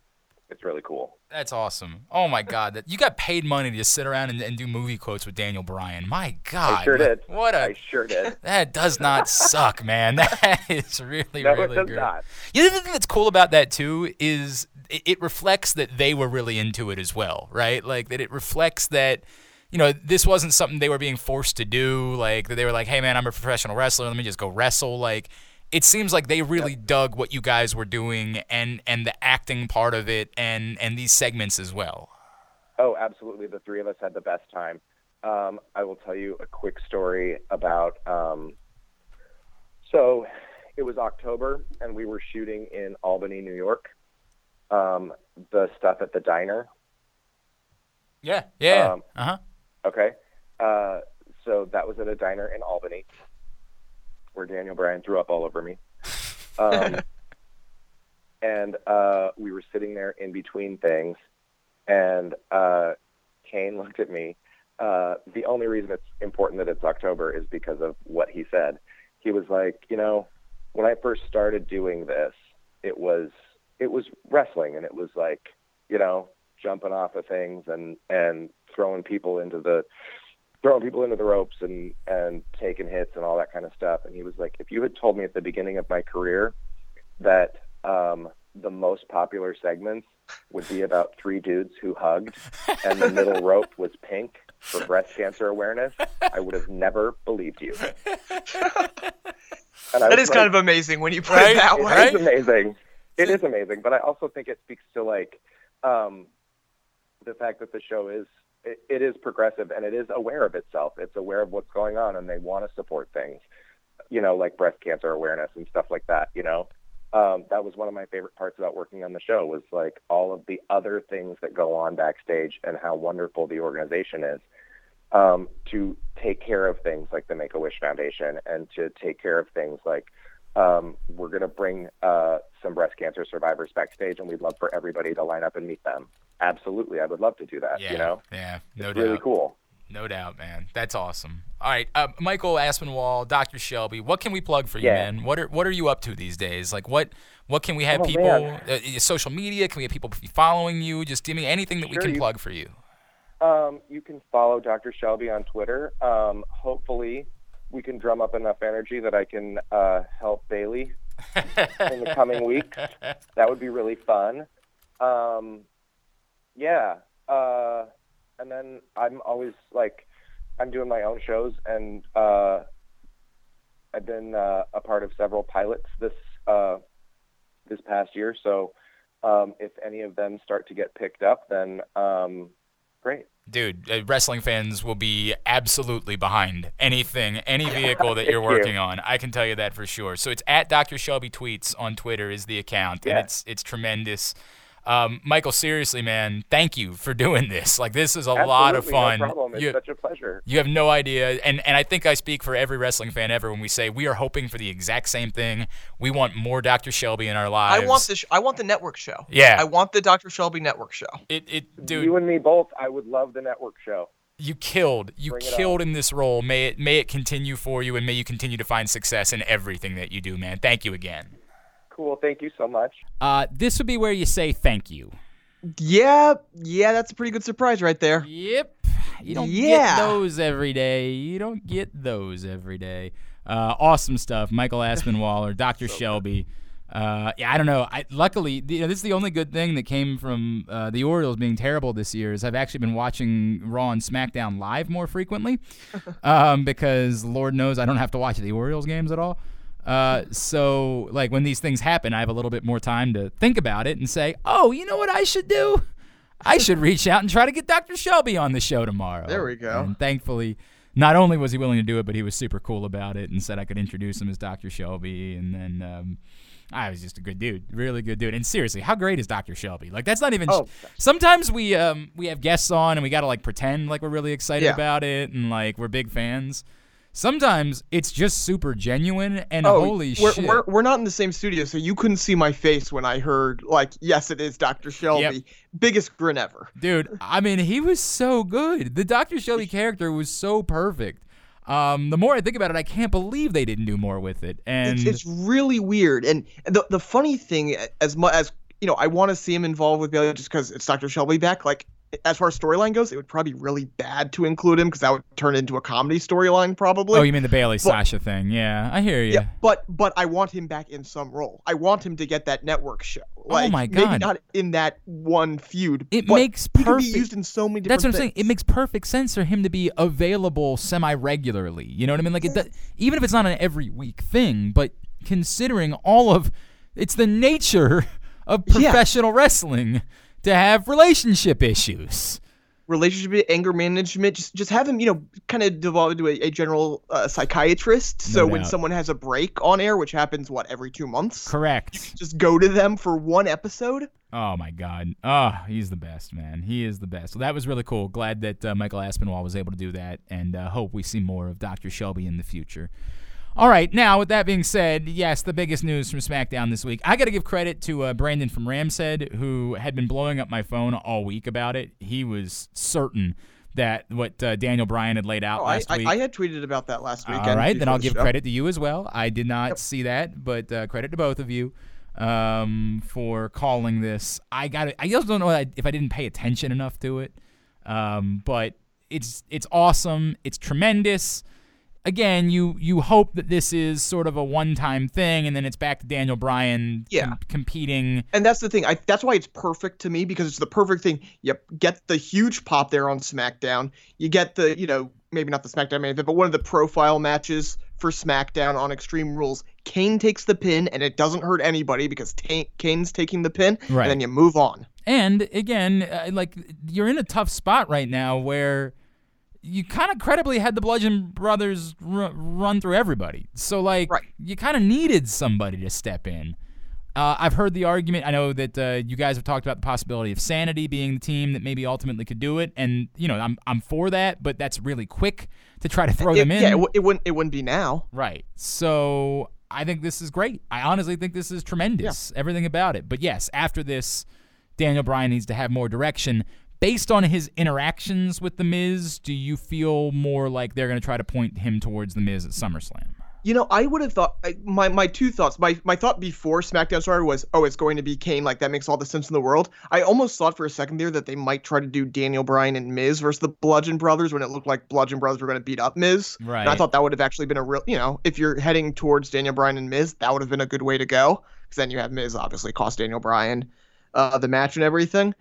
it's really cool. That's awesome. Oh my god, that you got paid money to just sit around and, and do movie quotes with Daniel Bryan. My god. I sure what- did. What a I sure did. that does not suck, man. That is really No, really it does great. not. You know, the thing that's cool about that too is it, it reflects that they were really into it as well, right? Like that it reflects that you know this wasn't something they were being forced to do. Like that they were like, hey man, I'm a professional wrestler. Let me just go wrestle. Like it seems like they really dug what you guys were doing and and the acting part of it and and these segments as well. Oh, absolutely. The three of us had the best time. Um, I will tell you a quick story about. Um, so, it was October, and we were shooting in Albany, New York. Um, the stuff at the diner. Yeah, yeah, Um, uh huh. Okay. Uh, so that was at a diner in Albany, where Daniel Bryan threw up all over me. Um, and uh, we were sitting there in between things, and uh, Kane looked at me. Uh, the only reason it's important that it's October is because of what he said. He was like, you know, when I first started doing this, it was it was wrestling, and it was like, you know, jumping off of things and and throwing people into the throwing people into the ropes and and taking hits and all that kind of stuff. And he was like, if you had told me at the beginning of my career that um, the most popular segments would be about three dudes who hugged and the middle rope was pink for breast cancer awareness, I would have never believed you. And I That kind of amazing when you put Right? it that way. It is amazing. It is amazing, but I also think it speaks to like um, the fact that the show is it, it is progressive and it is aware of itself. It's aware of what's going on, and they want to support things, you know, like breast cancer awareness and stuff like that. You know, um, that was one of my favorite parts about working on the show was like all of the other things that go on backstage and how wonderful the organization is um, to take care of things like the Make a Wish Foundation and to take care of things like um, we're going to bring uh, some breast cancer survivors backstage, and we'd love for everybody to line up and meet them. Absolutely, I would love to do that. Yeah, You know, yeah, no it's doubt. really cool. No doubt, man. That's awesome. All right, uh, Michael Aspinwall, Dr. Shelby, what can we plug for you, Yeah. man? What are what are you up to these days? Like, what what can we have Oh, people? Uh, uh, social media? Can we have people following you? Just give me anything that we can you- plug for you. Um, you can follow Dr. Shelby on Twitter. Um, hopefully, we can drum up enough energy that I can uh, help Bayley in the coming weeks. That would be really fun. Um, yeah. Uh, and then I'm always like, I'm doing my own shows, and uh, I've been uh, a part of several pilots this uh, this past year. So um, if any of them start to get picked up, then um, great. Dude, uh, wrestling fans will be absolutely behind anything, any vehicle that you're Thank you. working on. I can tell you that for sure. So it's at Dr. Shelby Tweets on Twitter is the account, and Yeah. it's it's tremendous. Um, Michael, seriously, man, thank you for doing this. Like, this is a lot of Absolutely, fun. No problem. It's You- such a pleasure. You have no idea, and and I think I speak for every wrestling fan ever when we say we are hoping for the exact same thing. We want more Dr. Shelby in our lives. I want the sh- I want the network show. Yeah. I want the Dr. Shelby network show. It, it, dude, You and me both. I would love the network show. you killed. You Bring it killed in this role. May it may it continue for you, and may you continue to find success in everything that you do, man. Thank you again. Cool. Thank you so much. Uh, this would be where you say thank you. Yeah, yeah, that's a pretty good surprise right there. Yep. You don't Yeah. get those every day. You don't get those every day. Uh, awesome stuff. Michael Aspinwaller, Dr. Shelby. Uh, yeah, I don't know. I, luckily, you know, this is the only good thing that came from uh, the Orioles being terrible this year. Is I've actually been watching Raw and SmackDown live more frequently, um, because Lord knows I don't have to watch the Orioles games at all. Uh, so like when these things happen, I have a little bit more time to think about it and say, oh, you know what I should do? I should reach out and try to get Dr. Shelby on the show tomorrow. There we go. And thankfully, not only was he willing to do it, but he was super cool about it and said I could introduce him as Dr. Shelby. And then um, I was just a good dude, really good dude. And seriously, how great is Dr. Shelby? Like that's not even. Oh. sometimes we um we have guests on and we gotta like pretend like we're really excited Yeah. about it and like we're big fans. Sometimes it's just super genuine and Oh, holy we're, shit. We're, we're not in the same studio, so you couldn't see my face when I heard, like, yes, it is Dr. Shelby. Biggest grin ever. Dude, I mean, he was so good. The Dr. Shelby character was so perfect. Um, the more I think about it, I can't believe they didn't do more with it. And It's, it's really weird. And the, the funny thing, as much as, you know, I want to see him involved with Bayley just because it's Dr. Shelby back, like, as far as storyline goes, it would probably be really bad to include him because that would turn into a comedy storyline, probably. oh, you mean the Bayley Sasha thing? Yeah, I hear you. Yeah, but but I want him back in some role. I want him to get that network show. Oh like, Oh my god! Maybe not in that one feud. It makes he can be perfect- used in so many That's what I'm saying. It makes perfect sense for him to be available semi regularly. You know what I mean? Like, it, does- even if it's not an every week thing, but considering all of it's the nature of Yeah. professional wrestling to have relationship issues. relationship anger management just just have him you know kind of devolve into a, a general uh, psychiatrist so when someone has a break on air which happens what every two months Correct. just go to them for one episode Oh my God! Oh, he's the best, man. He is the best. so that was really cool. Glad that uh, Michael Aspinwall was able to do that, and uh, hope we see more of Dr. Shelby in the future. All right, now with that being said, yes, the biggest news from SmackDown this week. I got to give credit to uh, Brandon from Ramshead, who had been blowing up my phone all week about it. He was certain that what uh, Daniel Bryan had laid out oh, I, last week. week. I, I had tweeted about that last week. All right, then I'll give credit to you as well. I did not see that, but uh, credit to both of you um, for calling this. I got. I just don't know if I didn't pay attention enough to it, um, but it's it's awesome. It's tremendous. Again, you you hope that this is sort of a one-time thing, and then it's back to Daniel Bryan Yeah. com- competing. And that's the thing. I that's why it's perfect to me because it's the perfect thing. You get the huge pop there on SmackDown. You get the, you know, maybe not the SmackDown main event, but one of the profile matches for SmackDown on Extreme Rules. Kane takes the pin, and it doesn't hurt anybody because Ta- Kane's taking the pin, Right. and then you move on. And again, uh, like you're in a tough spot right now where you kind of credibly had the Bludgeon Brothers r- run through everybody. So like Right. you kind of needed somebody to step in. Uh, I've heard the argument. I know that uh, you guys have talked about the possibility of Sanity being the team that maybe ultimately could do it, and you know I'm I'm for that, but that's really quick to try to throw It- them in. yeah, it, w- it wouldn't it wouldn't be now. Right. So I think this is great. I honestly think this is tremendous. Everything about it. But yes, after this, Daniel Bryan needs to have more direction. Based on his interactions with The Miz, do you feel more like they're going to try to point him towards The Miz at SummerSlam? You know, I would have thought my my two thoughts. My my thought before SmackDown started was, oh, it's going to be Kane. Like that makes all the sense in the world. I almost thought for a second there that they might try to do Daniel Bryan and Miz versus the Bludgeon Brothers when it looked like Bludgeon Brothers were going to beat up Miz. Right. And I thought that would have actually been a real, you know, if you're heading towards Daniel Bryan and Miz, that would have been a good way to go because then you have Miz obviously cost Daniel Bryan uh, the match and everything.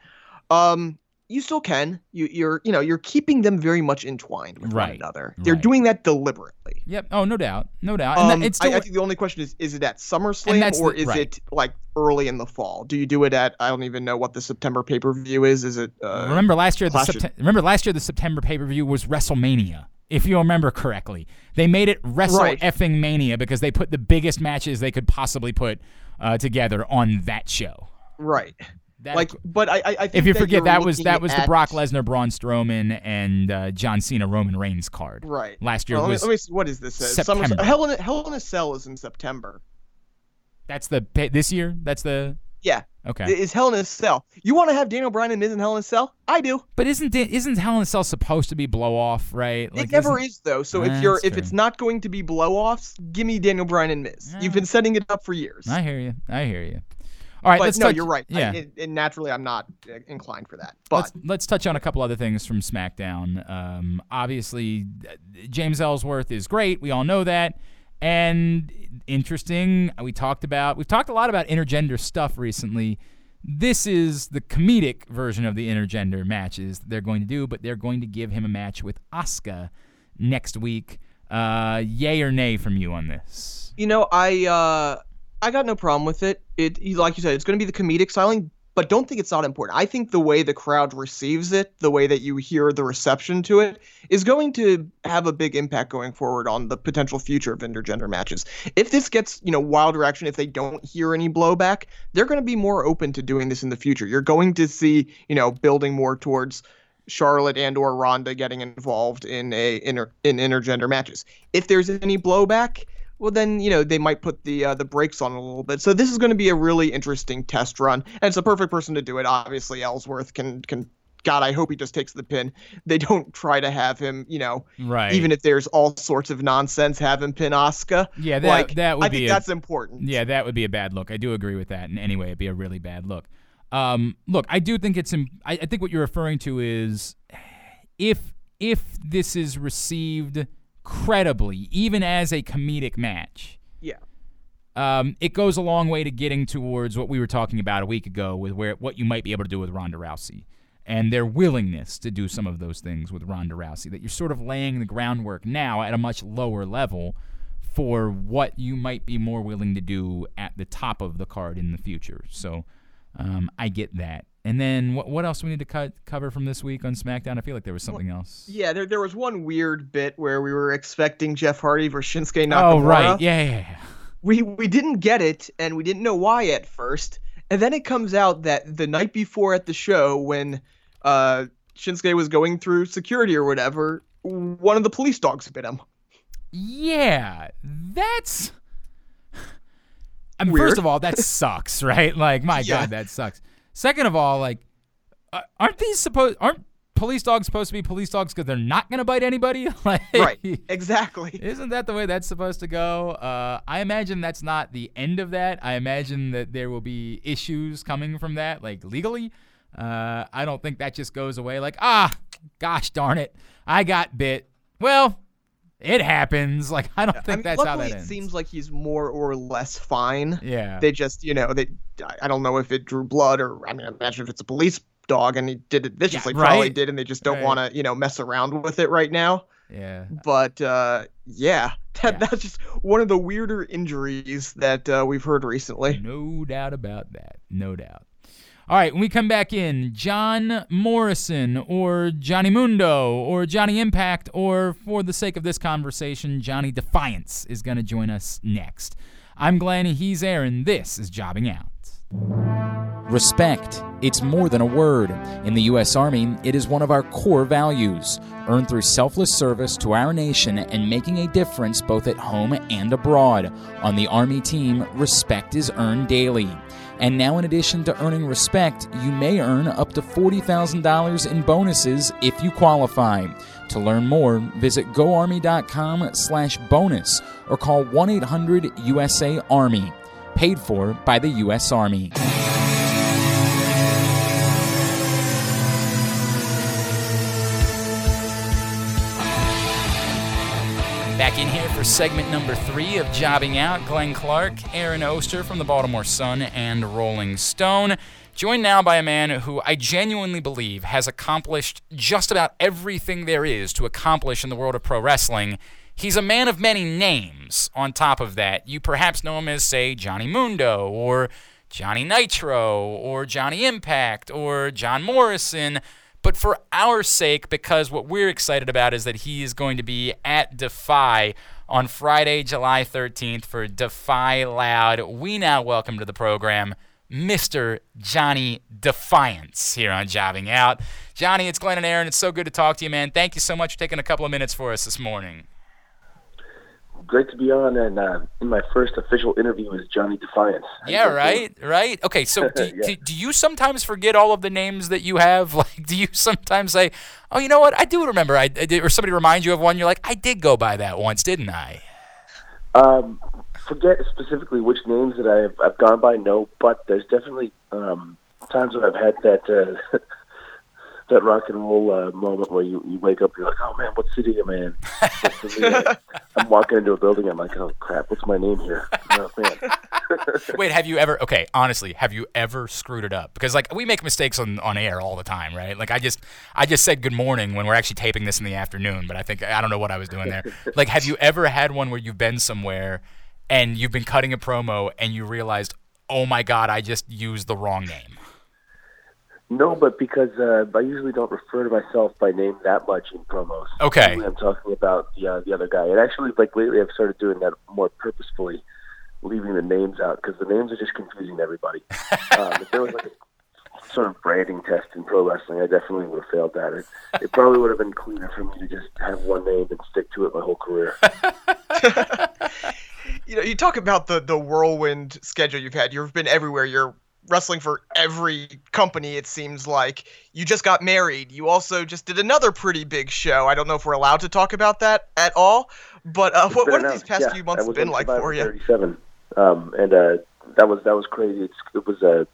Um, you still can. You, you're, you know, you're keeping them very much entwined with one another. They're Right. doing that deliberately. Yep. Oh, no doubt. No doubt. And Um, that- it's still, I, I think the only question is: is it at SummerSlam or the- is right. it like early in the fall? Do you do it at? I don't even know what the September pay per view is. Is it? Uh, remember last year the Clash remember last year the September pay-per-view was WrestleMania. If you remember correctly, they made it Wrestle Right. effing Mania because they put the biggest matches they could possibly put uh, together on that show. right. That- Like, but I, I, I think if you that forget that was that was the Brock Lesnar, Braun Strowman, and uh, John Cena Roman Reigns card. Right. Last year Well, let, me, was let me see. What is this? Uh, September. SummerSlam- Hell in a, Hell in a Cell is in September. that's the this year. That's the Yeah. okay. Is Hell in a Cell? You want to have Daniel Bryan and Miz in Hell in a Cell? I do. but isn't it, isn't Hell in a Cell supposed to be blow off? Right? it never isn't- is though. So if you're if true. it's not going to be blow offs, give me Daniel Bryan and Miz. You've been setting it up for years. I hear you. I hear you. All right. but let's no, touch, you're right. I- Yeah. it- naturally, I'm not uh, inclined for that. But let's let's touch on a couple other things from SmackDown. Um, obviously, uh, James Ellsworth is great. We all know that. And interesting, we talked about we've talked a lot about intergender stuff recently. This is the comedic version of the intergender matches that they're going to do, but they're going to give him a match with Asuka next week. Uh, yay or nay from you on this? you know, I uh, I got no problem with it. It like you said, it's going to be the comedic styling, but don't think it's not important. I think the way the crowd receives it, the way that you hear the reception to it, is going to have a big impact going forward on the potential future of intergender matches. If this gets you know wild reaction, if they don't hear any blowback, they're going to be more open to doing this in the future. You're going to see you know building more towards. Charlotte and or Ronda getting involved in a inter, in intergender matches. If there's any blowback, well then you know they might put the uh, the brakes on a little bit. So this is going to be a really interesting test run, and it's a perfect person to do it. Obviously, Ellsworth can can. God, I hope he just takes the pin. They don't try to have him, you know, Right. even if there's all sorts of nonsense, have him pin Asuka. Yeah, that- like, that would I be think a- that's important. Yeah, that would be a bad look. I do agree with that. In any way, it'd be a really bad look. Um, look, I do think it's. Im- I, I think what you're referring to is if if this is received credibly, even as a comedic match, Yeah. um, it goes a long way to getting towards what we were talking about a week ago with where what you might be able to do with Ronda Rousey and their willingness to do some of those things with Ronda Rousey. That you're sort of laying the groundwork now at a much lower level for what you might be more willing to do at the top of the card in the future. So um, I get that. And then what, what else do we need to cut, cover from this week on SmackDown? I feel like there was something else. Yeah, there, there was one weird bit where we were expecting Jeff Hardy versus Shinsuke Nakamura. Oh right, yeah, yeah, yeah. we we didn't get it and we didn't know why at first and then it comes out that the night before at the show when uh shinsuke was going through security or whatever one of the police dogs bit him Yeah, that's. I mean, Weird. first of all, that sucks, right? Like, my Yeah. God, that sucks. Second of all, like, aren't these supposed? Aren't police dogs supposed to be police dogs because they're not gonna bite anybody? like, right exactly Isn't that the way that's supposed to go? Uh, I imagine that's not the end of that. I imagine that there will be issues coming from that, like legally. Uh, I don't think that just goes away like, ah, gosh darn it, I got bit. Well, it happens. Like I don't I think mean, that's how that it ends. seems like he's more or less fine. yeah. They just, you know, they. I- I don't know if it drew blood or I mean, imagine if it's a police dog and he did it viciously. Yeah, Probably did, and they just don't Right. want to, you know, mess around with it right now. yeah. But uh, yeah, that, Yeah. that's just one of the weirder injuries that uh, we've heard recently. No doubt about that. No doubt. All right, when we come back in, John Morrison or Johnny Mundo or Johnny Impact or for the sake of this conversation, Johnny Defiance is going to join us next. I'm Glenn, he's Aaron. This is Jobbing Out. Respect. It's more than a word. In the U.S. Army, it is one of our core values, earned through selfless service to our nation and making a difference both at home and abroad. On the Army team, respect is earned daily. And now, in addition to earning respect, you may earn up to $40,000 in bonuses if you qualify. To learn more, visit goarmy.com slash bonus or call 1-800-USA-ARMY. Paid for by the U.S. Army. Back in here for segment number three of Jobbing Out. Glenn Clark, Aaron Oster from the Baltimore Sun and Rolling Stone. Joined now by a man who I genuinely believe has accomplished just about everything there is to accomplish in the world of pro wrestling. He's a man of many names. On top of that, you perhaps know him as, say, Johnny Mundo, or Johnny Nitro, or Johnny Impact, or John Morrison. But for our sake, because what we're excited about is that he is going to be at Defy on Friday, July 13th for Defy Loud, we now welcome to the program Mr. Johnny Defiance here on Jobbing Out. Johnny, it's Glenn and Aaron. It's so good to talk to you, man. Thank you so much for taking a couple of minutes for us this morning. Great to be on, and uh, in my first official interview as Johnny Defiance. Yeah, right, right. Okay, so do, Yeah. do, do you sometimes forget all of the names that you have? Like, do you sometimes say, "Oh, you know what? I do remember." I, I did, or somebody reminds you of one. You're like, "I did go by that once, didn't I?" Um, forget specifically which names that I've, I've gone by, no, but there's definitely um, times when I've had that uh, that rock and roll uh, moment where you, you wake up and you're like, oh man, what city am I in? But for me, I- I'm walking into a building, I'm like, oh crap, what's my name here? Oh. Wait, have you ever? Okay, honestly, have you ever screwed it up? Because like we make mistakes on, on air all the time, right? Like I just I just said good morning when we're actually taping this in the afternoon, but I think I don't know what I was doing there. Like, have you ever had one where you've been somewhere and you've been cutting a promo and you realized, oh my god, I just used the wrong name? No, but because uh, I usually don't refer to myself by name that much in promos. Okay. Usually I'm talking about the uh, the other guy. And actually, like lately, I've started doing that more purposefully, leaving the names out because the names are just confusing everybody. um, if there was like a sort of branding test in pro wrestling, I definitely would have failed that. It, it probably would have been cleaner for me to just have one name and stick to it my whole career. You know, you talk about the the whirlwind schedule you've had. You've been everywhere. You're wrestling for every company. It seems like you just got married. You also just did another pretty big show. I don't know if we're allowed to talk about that at all. But uh, what, what have these past yeah. few months been like for you? 37, um, and uh, that was that was crazy. It's, it was uh,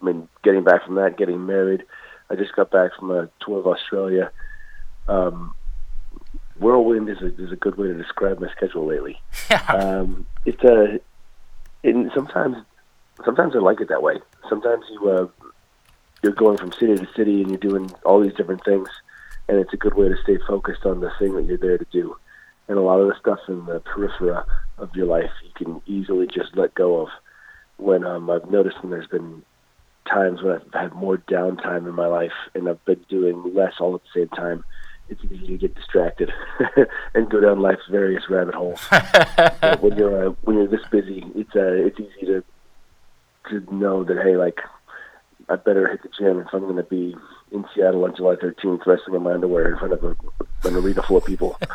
I mean, getting back from that, getting married. I just got back from a tour of Australia. Um, whirlwind is a is a good way to describe my schedule lately. Um, it's a, and sometimes sometimes I like it that way. Sometimes you uh, you're going from city to city and you're doing all these different things, and it's a good way to stay focused on the thing that you're there to do. And a lot of the stuff in the periphery of your life you can easily just let go of. When um, I've noticed when there's been times when I've had more downtime in my life and I've been doing less all at the same time, it's easy to get distracted and go down life's various rabbit holes. When you're uh, when you're this busy, it's uh, it's easy to to know that hey, like I better hit the gym if I'm going to be in Seattle on July 13th, wrestling in my underwear in front of a, an arena full of people.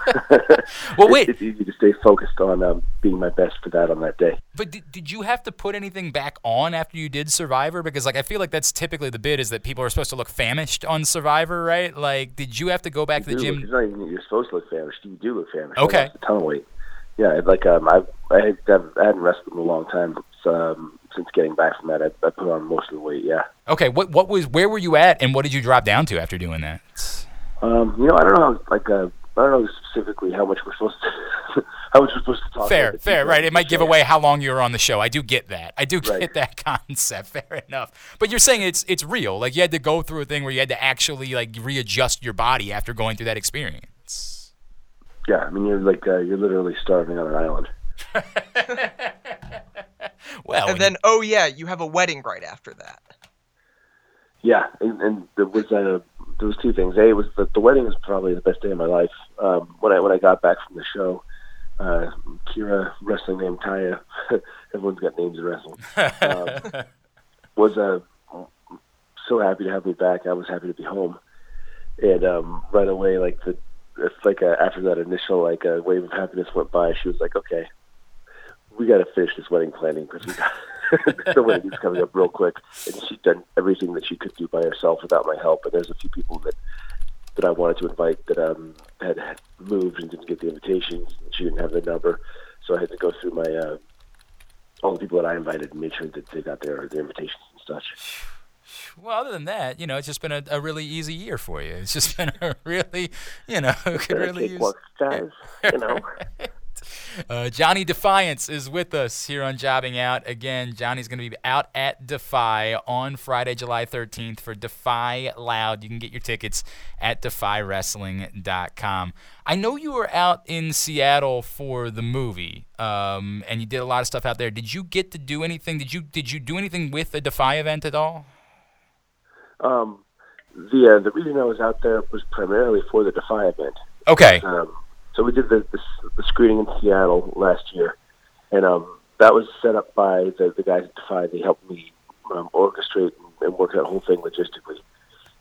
Well, wait. It's, it's easy to stay focused on um, being my best for that on that day. But did, did you have to put anything back on after you did Survivor? Because like I feel like that's typically the bid is that people are supposed to look famished on Survivor, right? Like, did you have to go back to the do look- gym? It's not even you're supposed to look famished. You do look famished. Okay. I lost a ton of weight. Yeah, like um, I I, I hadn't wrestled in a long time um, since getting back from that, I, I put on most of the weight. Yeah. Okay, what what was where were you at, and what did you drop down to after doing that? Um, you know, I don't know, how, like, uh, I don't know specifically how much we're supposed to, how much we're supposed to talk. Fair, about fair, right? It might give away how long you were on the show. I do get that. I do Right. get that concept. Fair enough. But you're saying it's it's real. Like you had to go through a thing where you had to actually like readjust your body after going through that experience. Yeah, I mean, you're like, uh, you're literally starving on an island. Well, And then, oh yeah, you have a wedding right after that. Yeah, and, and there was uh, there was two things. A was the, the wedding was probably the best day of my life. Um, when I when I got back from the show, uh, Kira, wrestling name Taya, everyone's got names in wrestling, um, was uh, so happy to have me back. I was happy to be home, and um, right away, like the it's like uh, after that initial like uh, wave of happiness went by, she was like, "Okay, we got to finish this wedding planning because we got the wedding is coming up real quick." And she'd done everything that she could do by herself without my help. And there's a few people that that I wanted to invite that um, had had moved and didn't get the invitations. She didn't have their number, so I had to go through my uh, all the people that I invited and make sure that they got their their invitations and such. well, other than that, you know, it's just been a, a really easy year for you. It's just been a really, you know, could really use. Guys, you know. Uh, Johnny Defiance is with us here on Jobbing Out. Again, Johnny's going to be out at Defy on Friday, July 13th for Defy Loud. You can get your tickets at defywrestling.com. I know you were out in Seattle for the movie, um, and you did a lot of stuff out there. Did you get to do anything? Did you did you do anything with the Defy event at all? Um, the uh, the reason I was out there was primarily for the Defy event. Okay. Um, so we did the, the the screening in Seattle last year, and um, that was set up by the the guys at Defy. They helped me um, orchestrate and, and work that whole thing logistically.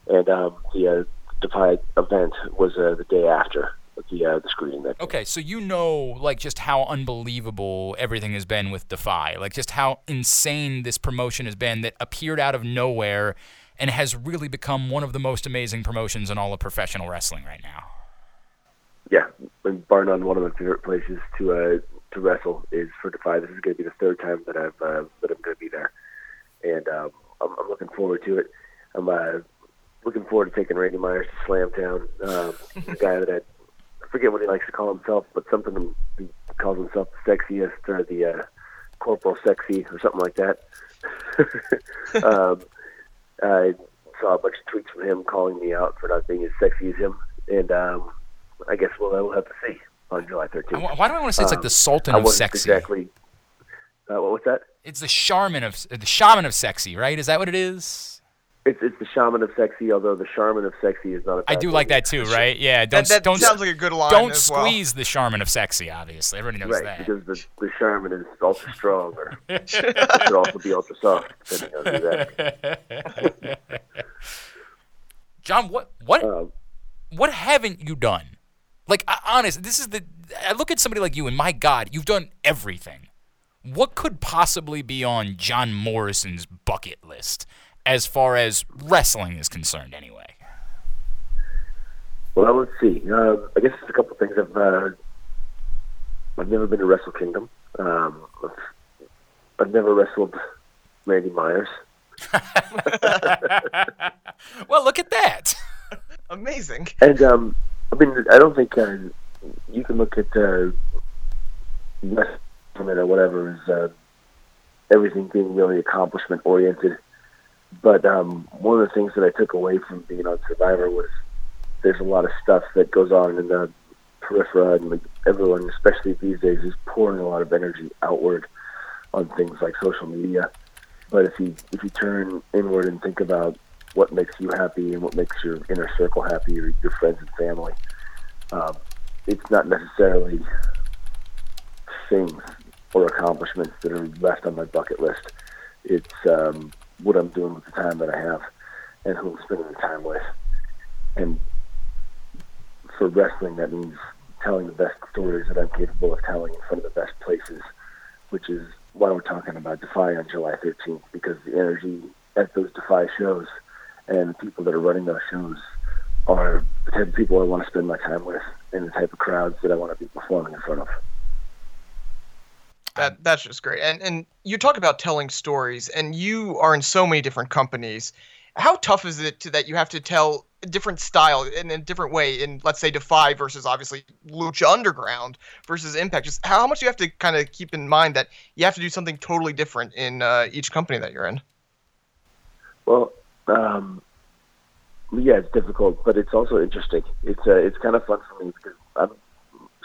And um, the uh, Defy event was uh, the day after the uh, the screening. That Okay, so you know, like, just how unbelievable everything has been with Defy. Like, just how insane this promotion has been that appeared out of nowhere and has really become one of the most amazing promotions in all of professional wrestling right now. Yeah, and bar none, one of my favorite places to uh, to wrestle is for Defy. This is going to be the third time that I've uh, that I'm going to be there, and um, I'm, I'm looking forward to it. I'm uh, looking forward to taking Randy Myers to Slamtown. Um, a guy that I, I forget what he likes to call himself, but something he calls himself the sexiest or the uh, corporal sexy or something like that. um, I saw a bunch of tweets from him calling me out for not being as sexy as him, and um, I guess we'll, we'll have to see on July 13th. Why why do I want to say it's like the Um, Sultan I of wasn't Sexy? Exactly. Uh, what was that? It's the Charmin of the Shaman of Sexy, right? Is that what it is? It's it's the shaman of sexy, although the shaman of sexy is not. A I bad do like that too, right? Yeah, don't that don't sounds like a good line Don't as well. squeeze the shaman of Sexy. Obviously, everybody knows Right, that. because the the Charmin is ultra strong, or it could also be ultra soft, depending on who that. John, what what Um, what haven't you done? Like, I, honest, this is the. I look at somebody like you, and my God, you've done everything. What could possibly be on John Morrison's bucket list as far as wrestling is concerned, anyway? Well, let's see. Uh, I guess there's a couple things. I've uh, I've never been to Wrestle Kingdom. Um, I've, I've never wrestled Randy Myers. Well, look at that. Amazing. And um, I mean, I don't think uh, you can look at uh, or whatever as uh, everything being really accomplishment oriented. But um, one of the things that I took away from being on Survivor was there's a lot of stuff that goes on in the periphery, and like everyone, especially these days, is pouring a lot of energy outward on things like social media. But if you if you turn inward and think about what makes you happy and what makes your inner circle happy, or your friends and family, um, it's not necessarily things or accomplishments that are left on my bucket list. It's um, what I'm doing with the time that I have and who I'm spending the time with. And for wrestling, that means telling the best stories that I'm capable of telling in front of the best places, which is why we're talking about Defy on July 13th, because the energy at those Defy shows and the people that are running those shows are the type of people I want to spend my time with and the type of crowds that I want to be performing in front of. That that's just great. And and you talk about telling stories, and you are in so many different companies. How tough is it to, that you have to tell a different style in a different way in let's say Defy versus obviously Lucha Underground versus Impact? Just how much you have to kind of keep in mind that you have to do something totally different in uh, each company that you're in. Well, um, yeah, it's difficult, but it's also interesting. It's uh, it's kind of fun for me because I'm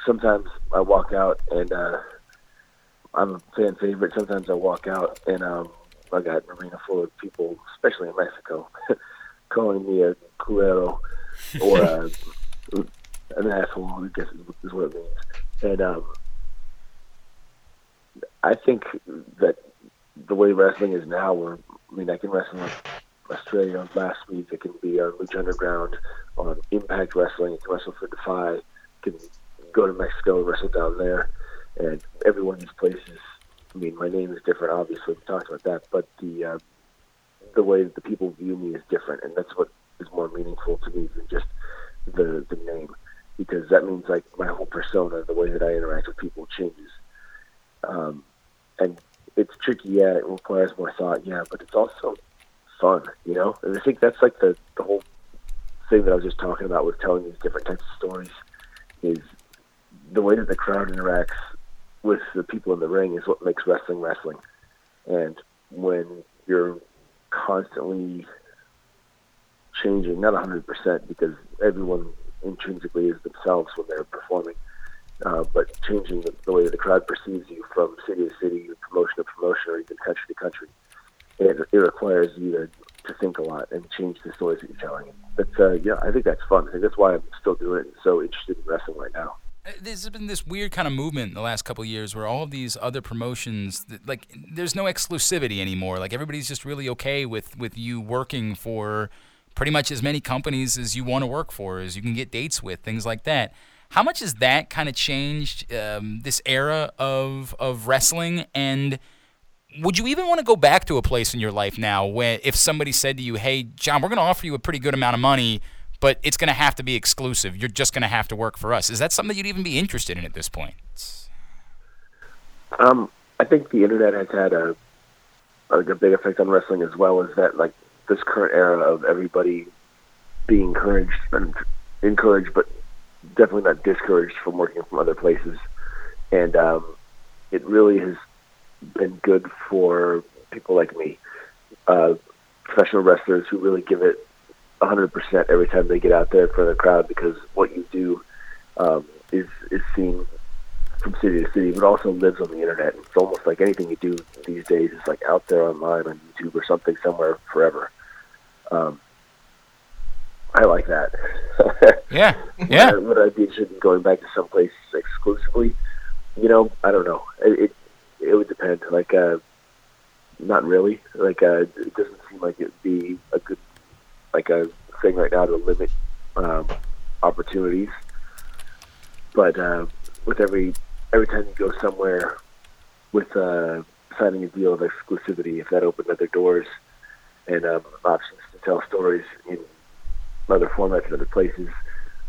sometimes I walk out and uh, I'm a fan favorite. Sometimes I walk out and um, I got an arena full of people, especially in Mexico, calling me a culero or uh, an asshole. I guess is what it means. And um, I think that the way wrestling is now, where I mean, I can wrestle in Australia last week. I can be on Lucha Underground, on Impact Wrestling. I can wrestle for Defy. Can go to Mexico and wrestle down there. And every one of these places, I mean, my name is different. Obviously, we talked about that, but the uh, the way that the people view me is different, and that's what is more meaningful to me than just the the name, because that means like my whole persona, the way that I interact with people changes. Um, and it's tricky, yeah. It requires more thought, yeah, but it's also fun, you know. And I think that's like the the whole thing that I was just talking about with telling these different types of stories is the way that the crowd interacts with the people in the ring is what makes wrestling wrestling. And when you're constantly changing, not 100% because everyone intrinsically is themselves when they're performing, uh, but changing the, the way that the crowd perceives you from city to city, promotion to promotion, or even country to country, it, it requires you to, to think a lot and change the stories that you're telling. But uh, yeah, I think that's fun. I think that's why I'm still doing it and so interested in wrestling right now. Uh, There's been this weird kind of movement in the last couple of years where all of these other promotions, like, there's no exclusivity anymore. Like, everybody's just really okay with, with you working for pretty much as many companies as you want to work for, as you can get dates with, things like that. How much has that kind of changed um, this era of, of wrestling? And would you even want to go back to a place in your life now where if somebody said to you, hey, John, we're going to offer you a pretty good amount of money, but it's going to have to be exclusive. You're just going to have to work for us. Is that something you'd even be interested in at this point? Um, I think the internet has had a a big effect on wrestling as well as that like this current era of everybody being encouraged and encouraged, but definitely not discouraged from working from other places, and um, it really has been good for people like me, uh, professional wrestlers who really give it 100% every time they get out there in front of the crowd because what you do um, is is seen from city to city, but also lives on the internet. It's almost like anything you do these days is like out there online on YouTube or something somewhere forever. Um, I like that. Yeah, yeah. Would I be interested in going back to someplace exclusively? You know, I don't know. It it, it would depend. Like, uh, not really. Like, uh, it doesn't seem like it'd be a good like a thing right now to limit um, opportunities. But uh, with every every time you go somewhere with uh, signing a deal of exclusivity, if that opened other doors and um, options to tell stories in other formats and other places,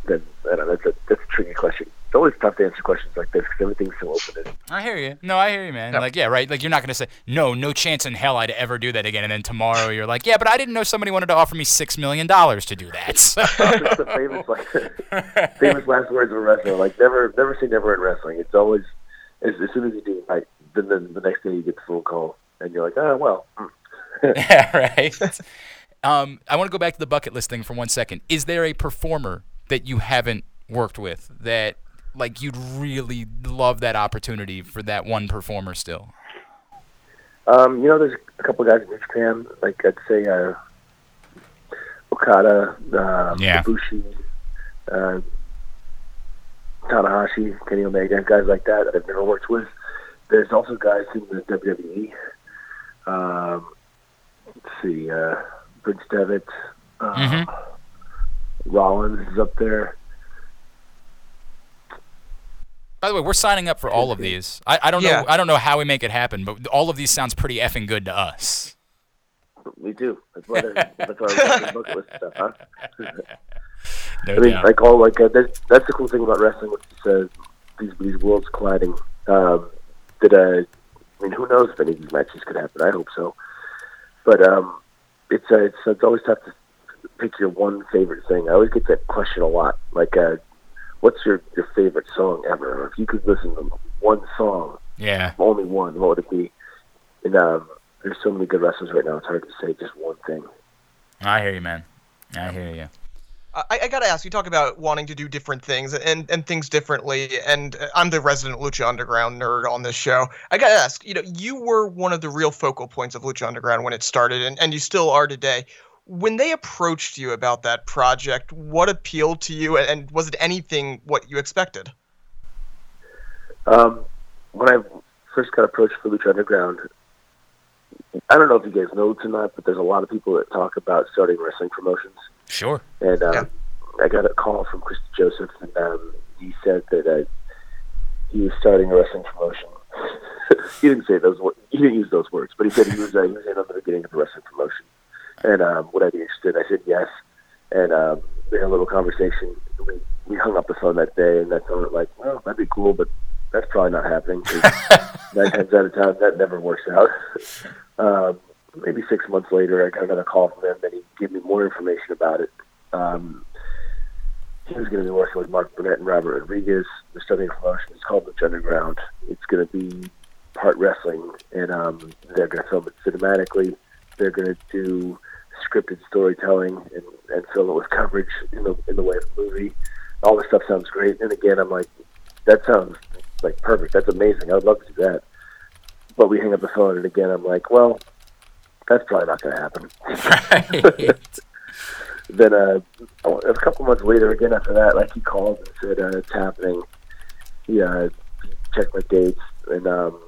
then I don't know, that's a that's a tricky question. It's always tough to answer questions like this because everything's so open. I hear you. No, I hear you, man. Like, yeah, right. Like, you're not gonna say no, no chance in hell I'd ever do that again, and then tomorrow you're like, yeah, but I didn't know somebody wanted to offer me six million dollars to do that. So. it's the famous like famous last words of a wrestler. Like never never say never in wrestling. It's always as, as soon as you do it right, then, then the next day you get the phone call and you're like, oh well. mm." yeah, right. Um, I want to go back to the bucket list thing for one second. Is there a performer that you haven't worked with that, like, you'd really love that opportunity for that one performer still? Um, you know, there's a couple guys in Japan. Like I'd say uh, Okada, uh, Yeah. Ibushi, uh, Tanahashi, Kenny Omega, guys like that that I've never worked with. There's also guys in the WWE. Um, let's see, uh, Prince Devitt, uh, Mhm. Rollins is up there. By the way, we're signing up for all of these. I, I don't Yeah. know. I don't know how we make it happen, but all of these sounds pretty effing good to us. Me too. That's why that's why I like the bucket list stuff, huh? No I mean, doubt. like all like uh, that's, that's the cool thing about wrestling, which is uh, these these worlds colliding. Um, that uh, I mean, who knows if any of these matches could happen? I hope so. But um, it's uh, it's it's always tough to pick your one favorite thing. I always get that question a lot. Like, uh, what's your your favorite song ever? Or if you could listen to one song, Yeah. only one, what would it be? And um, there's so many good wrestlers right now. It's hard to say just one thing. I hear you, man. I hear you. I, I gotta ask. You talk about wanting to do different things and, and things differently, and uh, I'm the resident Lucha Underground nerd on this show. I gotta ask. You know, you were one of the real focal points of Lucha Underground when it started, and, and you still are today. When they approached you about that project, what appealed to you, and was it anything what you expected? Um, when I first got approached for Lucha Underground, I don't know if you guys know this or not, but there's a lot of people that talk about starting wrestling promotions. Sure. And um, Yeah. I got a call from Chris DeJoseph, and um, he said that uh, he was starting a wrestling promotion. he didn't say those. wo- He didn't use those words, but he said he was uh, he was in on the beginning of a wrestling promotion, and um, would I be interested? I said yes, and um, we had a little conversation. We we hung up the phone that day, and I thought like, well, that'd be cool, but that's probably not happening. 'cause nine times out of ten, that never works out. um, maybe six months later, I got another call from him, and he gave me more information about it. Um, he was going to be working with Mark Burnett and Robert Rodriguez. They're starting a promotion. It's called the Underground. It's going to be part wrestling, and um, they're going to film it cinematically. They're going to do scripted storytelling and, and film it with coverage in the in the way of a movie. All this stuff sounds great. And again, I'm like, that sounds like perfect. That's amazing. I would love to do that. But we hang up the phone, and again, I'm like, well, that's probably not going to happen. Right. then uh, a couple months later, again after that, like he called and said uh, it's happening. He uh, checked my dates, and um,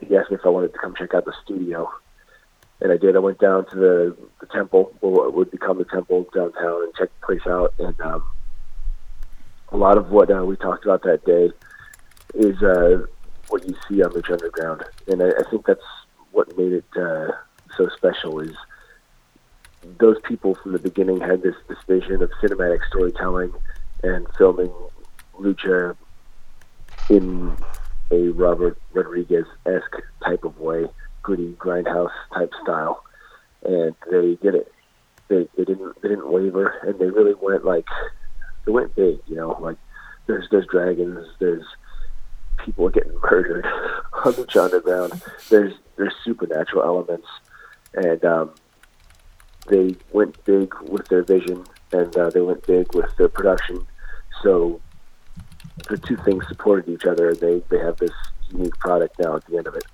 he asked me if I wanted to come check out the studio, and I did. I went down to the the temple, what would become the temple downtown, and checked the place out. And um, a lot of what uh, we talked about that day is uh, what you see on the underground, and I, I think that's what made it uh, so special. Is those people from the beginning had this, this vision of cinematic storytelling and filming lucha in a Robert Rodriguez esque type of way, gritty grindhouse type style, and they did it. They they didn't they didn't waver, and they really went like they went big. You know, like there's there's dragons, there's people getting murdered on the underground. There's there's supernatural elements, and um, they went big with their vision and uh, they went big with their production. So the two things supported each other. They they have this unique product now at the end of it,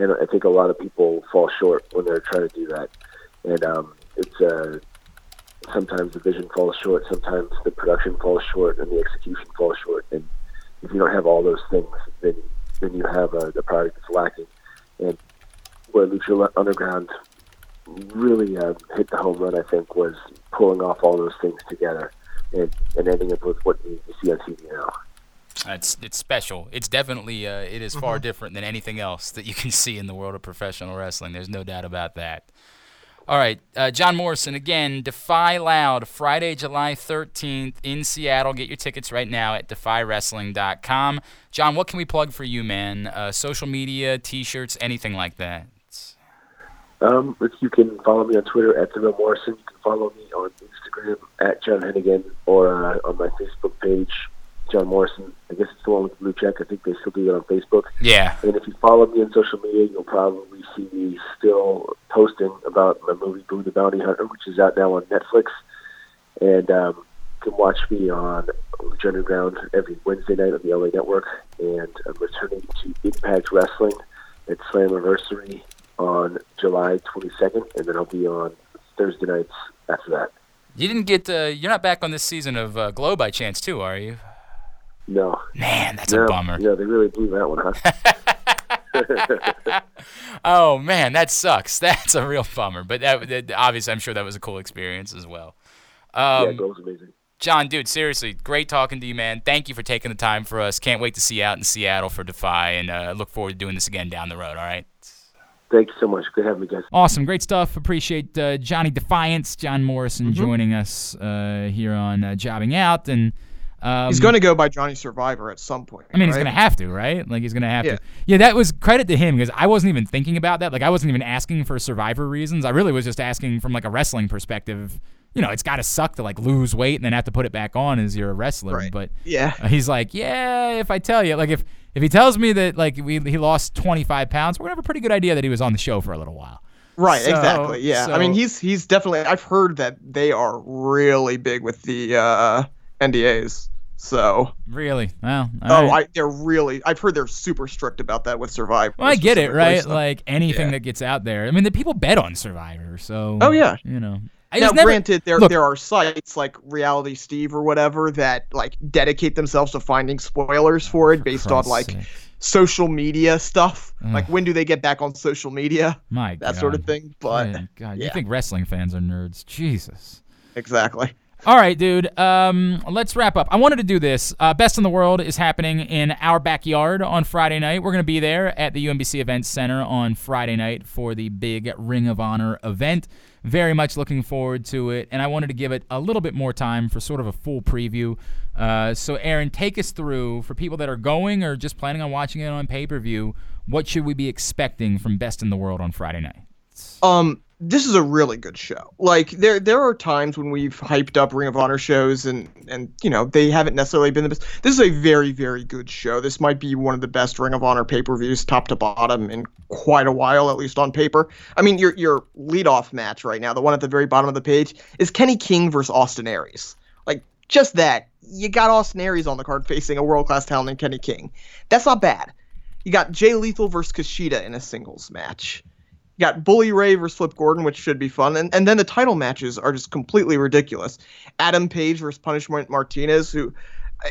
and I think a lot of people fall short when they're trying to do that. And um, it's uh, sometimes the vision falls short, sometimes the production falls short, and the execution falls short. And if you don't have all those things, then then you have a, a product that's lacking. And where Lucha Underground really uh, hit the home run, I think, was pulling off all those things together and, and ending up with what you see on TV now. It's it's special. It's definitely uh, it is far different than anything else that you can see in the world of professional wrestling. There's no doubt about that. All right, uh, John Morrison again. Defy Loud Friday, July 13th in Seattle. Get your tickets right now at defywrestling.com. John, what can we plug for you, man? Uh, social media, T-shirts, anything like that. Um, if you can follow me on Twitter at The Morrison. You can follow me on Instagram at John Hennigan or uh, on my Facebook page, John Morrison. I guess it's the one with the blue check. I think they still do that on Facebook. Yeah. And if you follow me on social media, you'll probably see me still posting about my movie Boone the Bounty Hunter, which is out now on Netflix. And um, you can watch me on Lucha Underground every Wednesday night on the El Rey Network. And I'm returning to Impact Wrestling at Slammiversary on July 22nd, and then I'll be on Thursday nights after that. You didn't get. Uh, you're not back on this season of uh, Glow by chance, too, are you? No. Man, that's no, a bummer. Yeah, they really blew that one, huh? oh man, that sucks. That's a real bummer. But that, that obviously, I'm sure that was a cool experience as well. Um, yeah, Glow's amazing. John, dude, seriously, great talking to you, man. Thank you for taking the time for us. Can't wait to see you out in Seattle for Defy, and uh, look forward to doing this again down the road. All right. Thank you so much. Good having me, guys. Awesome, great stuff. Appreciate uh, Johnny Defiance, John Morrison Mm-hmm. joining us uh, here on uh, Jobbing Out, and Um, He's going to go by Johnny Survivor at some point. I mean, he's gonna have to, right? Like he's gonna have Yeah. to. Yeah, that was credit to him because I wasn't even thinking about that. Like I wasn't even asking for survivor reasons. I really was just asking from like a wrestling perspective. You know, it's got to suck to like lose weight and then have to put it back on as you're a wrestler. Right. But Yeah. he's like, yeah, if I tell you, like if if he tells me that like we, he lost 25 pounds, we're gonna have a pretty good idea that he was on the show for a little while. Right, So- exactly. Yeah. I mean, he's he's definitely. I've heard that they are really big with the uh, NDAs. So, Really? Well, oh, right. I they're really. I've heard they're super strict about that with Survivor. Well, I get it, right? so- Like anything Yeah. that gets out there. I mean, the people bet on Survivor, so. Oh, yeah. You know. I now, just never, granted, there look, there are sites like Reality Steve or whatever that like dedicate themselves to finding spoilers for it based on like sake. social media stuff. Ugh. Like when do they get back on social media? My that sort of thing. But God, you think wrestling fans are nerds? Jesus. exactly. All right, dude. Um, let's wrap up. I wanted to do this. Uh, Best in the World is happening in our backyard on Friday night. We're going to be there at the UMBC Events Center on Friday night for the big Ring of Honor event. Very much looking forward to it, and I wanted to give it a little bit more time for sort of a full preview. Uh, so, Aaron, take us through for people that are going or just planning on watching it on pay per view. What should we be expecting from Best in the World on Friday night? Um, this is a really good show. Like there there are times when we've hyped up Ring of Honor shows and and you know they haven't necessarily been the best. This is a very very good show. This might be one of the best Ring of Honor pay-per-views top to bottom in quite a while at least on paper. I mean your your leadoff match right now, the one at the very bottom of the page is Kenny King versus Austin Aries. Like just that. You got Austin Aries on the card facing a world-class talent in Kenny King. That's not bad. You got Jay Lethal versus Kushida in a singles match. Got Bully Ray versus Flip Gordon, which should be fun. And, and then the title matches are just completely ridiculous. Adam Page versus Punishment Martinez, who,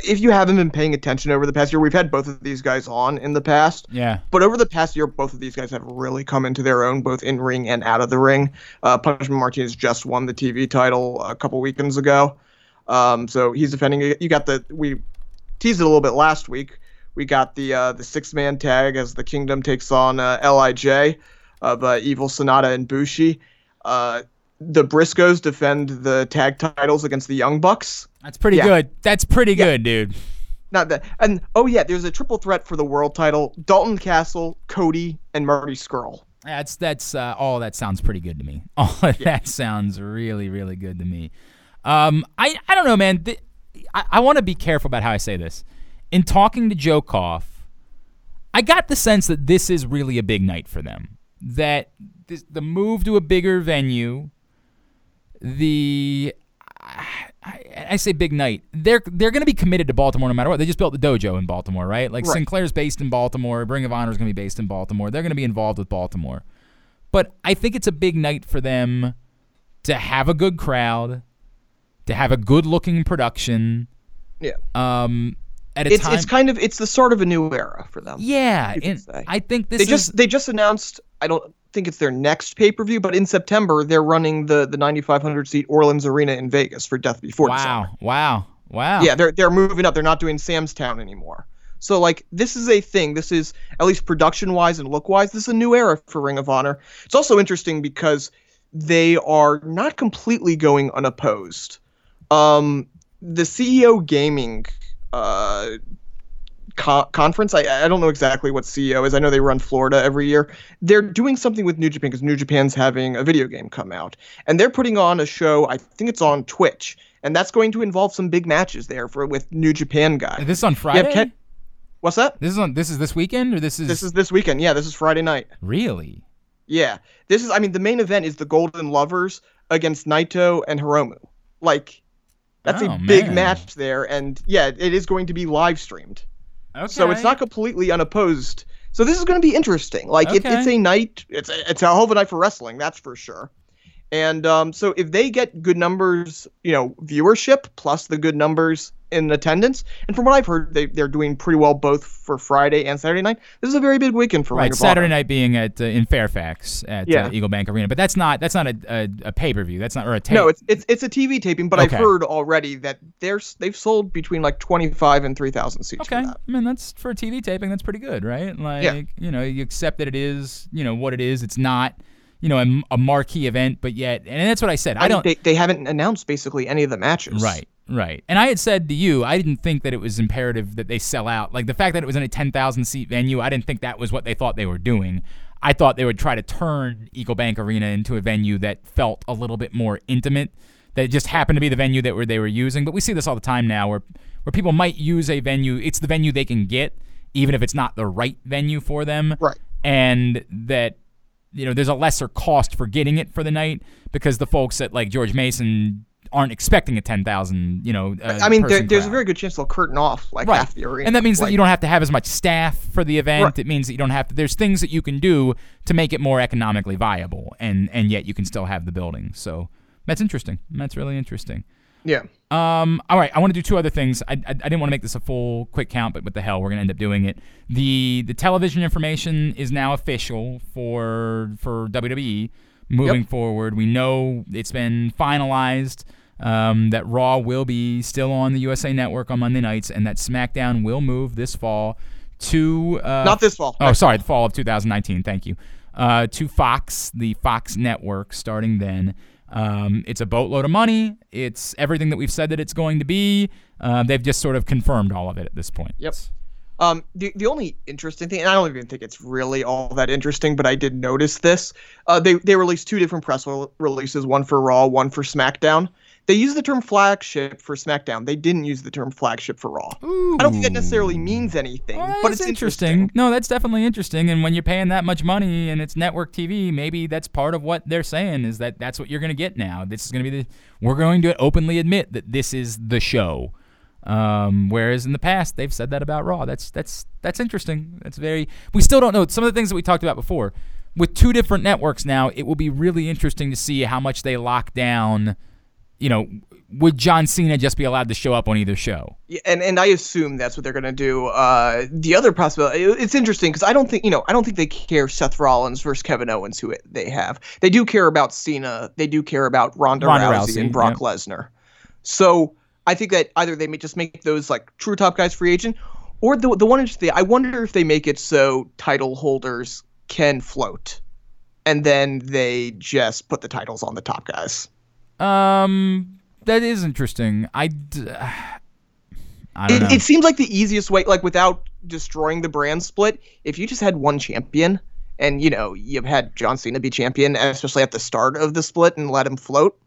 if you haven't been paying attention over the past year, we've had both of these guys on in the past. Yeah. But over the past year, both of these guys have really come into their own, both in ring and out of the ring. Uh, Punishment Martinez just won the TV title a couple weekends ago. Um, so he's defending it. You got the, we teased it a little bit last week. We got the uh, the six man tag as the Kingdom takes on uh, Lij of uh, Evil Sonata and Bushi. Uh, the Briscoes defend the tag titles against the Young Bucks. That's pretty Yeah. good. That's pretty good, dude. Not that, and oh yeah, there's a triple threat for the world title: Dalton Castle, Cody, and Marty Scurll. That's that's uh, all. That sounds pretty good to me. All of that sounds really really good to me. Um, I I don't know, man. Th- I, I want to be careful about how I say this. In talking to Joe Koff, I got the sense that this is really a big night for them. That this, the move to a bigger venue, the I, I say big night. They're they're going to be committed to Baltimore no matter what. They just built the dojo in Baltimore, right? Like Right. Sinclair's based in Baltimore. Ring of Honor is going to be based in Baltimore. They're going to be involved with Baltimore. But I think it's a big night for them to have a good crowd, to have a good looking production. Yeah, Um, at a it's time, it's kind of it's the start of a new era for them. yeah, and. I think this they is just they just announced. I don't think it's their next pay per view, but in September they're running the the 9,500 seat Orleans Arena in Vegas for Death Before wow, wow, wow. Yeah, they're they're moving up. They're not doing Sam's Town anymore. So like this is a thing. This is at least production wise and look wise. This is a new era for Ring of Honor. It's also interesting because they are not completely going unopposed. Um, the CEO Gaming uh, co- conference. I, I don't know exactly what CEO is. I know they run Florida every year. They're doing something with New Japan because New Japan's having a video game come out, and they're putting on a show. I think it's on Twitch, and that's going to involve some big matches there for with New Japan guys. This is on Friday. Ken- What's that? this is on. This is this weekend, or this is This is this weekend. Yeah, this is Friday night. really. Yeah, this is. I mean, the main event is the Golden Lovers against Naito and Hiromu. Like, that's Oh, a big man. match there, and yeah, it is going to be live streamed. Okay. So it's not completely unopposed. So this is going to be interesting. Like it, it's a night. It's a, it's a hell of a night for wrestling. That's for sure. And um, so if they get good numbers, you know, viewership plus the good numbers in attendance, and from what I've heard, they they're doing pretty well both for Friday and Saturday night. This is a very big weekend for Right, Saturday night being at uh, in Fairfax at Yeah. uh, Eagle Bank Arena, but that's not that's not a, a, a pay per view. That's not or a tape. No, it's it's it's a TV taping, but Okay. I've heard already that there's they've sold between like twenty five and three thousand seats. okay. I mean, that's for a TV taping. That's pretty good, right? Like you know, you accept that it is you know what it is. It's not you know a, a marquee event, but yet, and that's what I said. I, I, don't. They, they haven't announced basically any of the matches. right, Right. And I had said to you, I didn't think that it was imperative that they sell out. Like the fact that it was in a 10,000 seat venue, I didn't think that was what they thought they were doing. I thought they would try to turn EagleBank Arena into a venue that felt a little bit more intimate. That just happened to be the venue that were they were using. But we see this all the time now where where people might use a venue, it's the venue they can get, even if it's not the right venue for them. Right. And that you know, there's a lesser cost for getting it for the night because the folks at like George Mason aren't expecting a 10,000, you know. Uh, I mean, there, there's a very good chance they'll curtain off like Right. half the arena. And that means that you don't have to have as much staff for the event. Right. It means that you don't have to. There's things that you can do to make it more economically viable, and and yet you can still have the building. So that's interesting. That's really interesting. Yeah. Um. All right. I want to do two other things. I, I, I didn't want to make this a full quick count, but what the hell, we're gonna end up doing it. The the television information is now official for for WWE moving forward. We know it's been finalized. Um, that Raw will be still on the USA Network on Monday nights, and that SmackDown will move this fall to uh, Not this fall. Oh, sorry, the fall of 2019. Thank you. Uh, to Fox, the Fox network, starting then. Um, it's a boatload of money. It's everything that we've said that it's going to be. Uh, they've just sort of confirmed all of it at this point. Yep. Um, the the only interesting thing, and I don't even think it's really all that interesting, but I did notice this. Uh, they they released two different press releases, one for Raw, one for SmackDown. They used the term flagship for SmackDown. They didn't use the term flagship for Raw. I don't think that necessarily means anything, Well, but it's interesting. No, that's definitely interesting. And when you're paying that much money and it's network TV, maybe that's part of what they're saying is that that's what you're going to get now. This is going to be the we're going to openly admit that this is the show. Um, whereas in the past they've said that about Raw. That's that's that's interesting. That's very. We still don't know some of the things that we talked about before. With two different networks now, it will be really interesting to see how much they lock down. You know, would John Cena just be allowed to show up on either show? Yeah, and and I assume that's what they're gonna do. Uh, the other possibility, it's interesting because I don't think you know I don't think they care Seth Rollins versus Kevin Owens, who it- they have. They do care about Cena. They do care about Ronda, Ronda Rousey, Rousey, and Brock yep. Lesnar. So I think that either they may just make those like true top guys free agent, or the the one interesting. I wonder if they make it so title holders can float, and then they just put the titles on the top guys. Um, that is interesting. I, d- I don't It, know. it seems like the easiest way, like without destroying the brand split, if you just had one champion and, you know, you've had John Cena be champion, especially at the start of the split and let him float.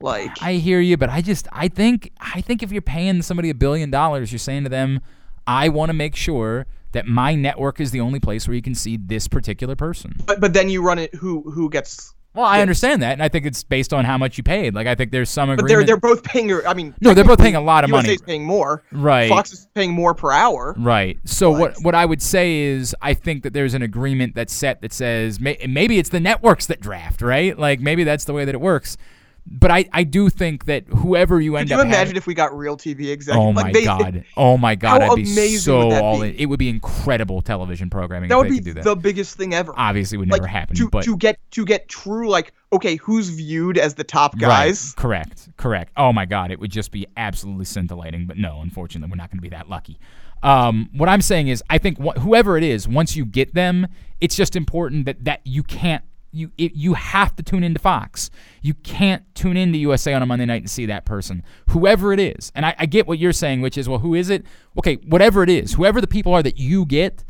Like, I hear you, but I just I think I think if you're paying somebody a billion dollars, you're saying to them, I want to make sure that my network is the only place where you can see this particular person. but, but then you run it, who who gets. Well, I understand that, and I think it's based on how much you paid. Like I think there's some agreement. But they're they're both paying. your- I mean, No, they're both paying a lot of money. USA's paying more. Right. Fox is paying more per hour. Right. So what what I would say is I think that there's an agreement that's set that says may, maybe it's the networks that draft, right? Like maybe that's the way that it works. But I, I do think that whoever you end up Could you imagine having, if we got real TV executives? Oh my like they, god! Oh my god! How I'd be amazing so would that all be? in. It would be incredible television programming That would be that. the biggest thing ever. Obviously, it would like never happen. to, but to get to get true like okay, who's viewed as the top guys? Right. Correct. Correct. Oh my God, it would just be absolutely scintillating. But no, unfortunately, we're not going to be that lucky. Um, what I'm saying is, I think wh- whoever it is, once you get them, it's just important that that you can't. You it, you have to tune into Fox. You can't tune into USA on a Monday night and see that person, whoever it is. And I, I get what you're saying, which is, well, who is it? Okay, whatever it is, whoever the people are that you get,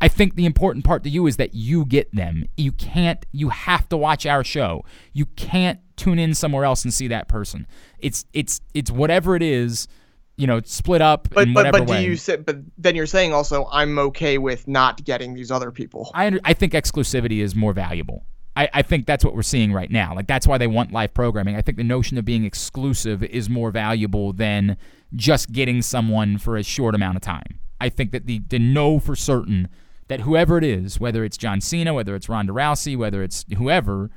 I think the important part to you is that you get them. You can't, you have to watch our show. You can't tune in somewhere else and see that person. It's, it's, it's whatever it is, you know, split up But but but do way. you say? But then you're saying also I'm okay with not getting these other people. I, I think exclusivity is more valuable. I, I think that's what we're seeing right now. Like that's why they want live programming. I think the notion of being exclusive is more valuable than just getting someone for a short amount of time. I think that the to know for certain that whoever it is, whether it's John Cena, whether it's Ronda Rousey, whether it's whoever,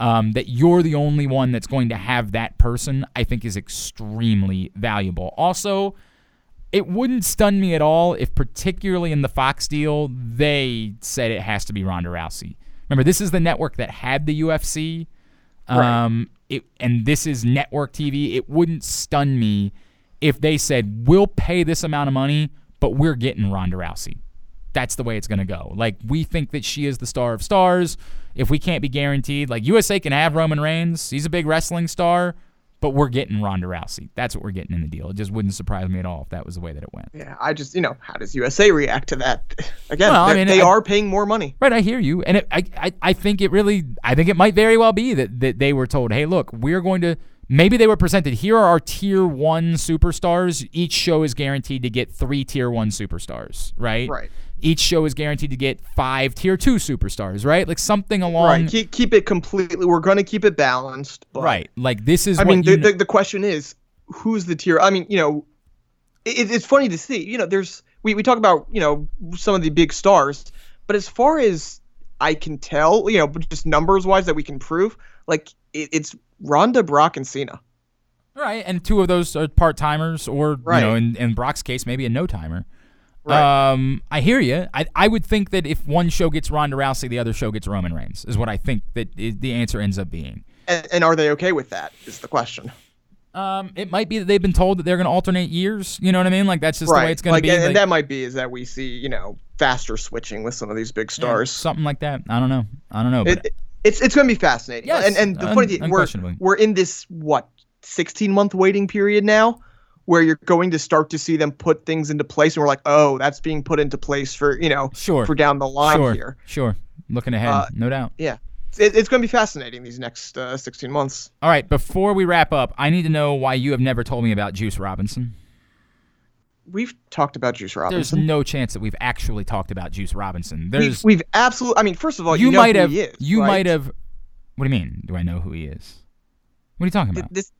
um, that you're the only one that's going to have that person, I think is extremely valuable. Also, it wouldn't stun me at all if, particularly in the Fox deal, they said it has to be Ronda Rousey. Remember, this is the network that had the UFC, um, it, and this is network TV. It wouldn't stun me if they said we'll pay this amount of money, but we're getting Ronda Rousey. That's the way it's going to go. Like we think that she is the star of stars. If we can't be guaranteed, like USA can have Roman Reigns, he's a big wrestling star, but we're getting Ronda Rousey. That's what we're getting in the deal. It just wouldn't surprise me at all if that was the way that it went. Yeah, I just you know how does USA react to that? Again, Well, I mean, they I- are paying more money. Right, I hear you, and it, I, I, I think it really, I think it might very well be that that they were told, hey, look, we're going to. Maybe they were presented. Here are our tier one superstars. Each show is guaranteed to get three tier one superstars. Right. Right. Each show is guaranteed to get five tier two superstars. Right. Like something along. right. Keep keep it completely. We're going to keep it balanced. Right. Like this is. I mean, the, the the question is, who's the tier? I mean, you know, it, it's funny to see. You know, there's we we talk about you know some of the big stars, but as far as I can tell, you know, just numbers wise that we can prove, like it, it's Ronda, Brock, and Cena. Right, and two of those are part timers, or Right. you know, in, in Brock's case, maybe a no timer. Right. Um, I hear you. I, I would think that if one show gets Ronda Rousey, the other show gets Roman Reigns. Is what I think that the answer ends up being. And, and are they okay with that? Is the question. Um, it might be that they've been told that they're going to alternate years. You know what I mean? Like that's just the way it's going like, to be. and, like, and that might be is that we see you know faster switching with some of these big yeah, stars. something like that. I don't know. I don't know. But It, it's it's going to be fascinating. Yes, and and the un- funny thing, we're we're in this what 16 month waiting period now, where you're going to start to see them put things into place, and we're like, oh, that's being put into place for you know sure, for down the line sure, here. sure. Looking ahead, Uh, no doubt. Yeah, it, it's going to be fascinating these next uh, 16 months. All right, before we wrap up, I need to know why you have never told me about Juice Robinson. We've talked about Juice Robinson. There's no chance that we've actually talked about Juice Robinson. we've, There's we've absolutely. I mean, first of all, you, you, know might have he is, you right? might have. What do you mean? Do I know who he is? What are you talking about? This,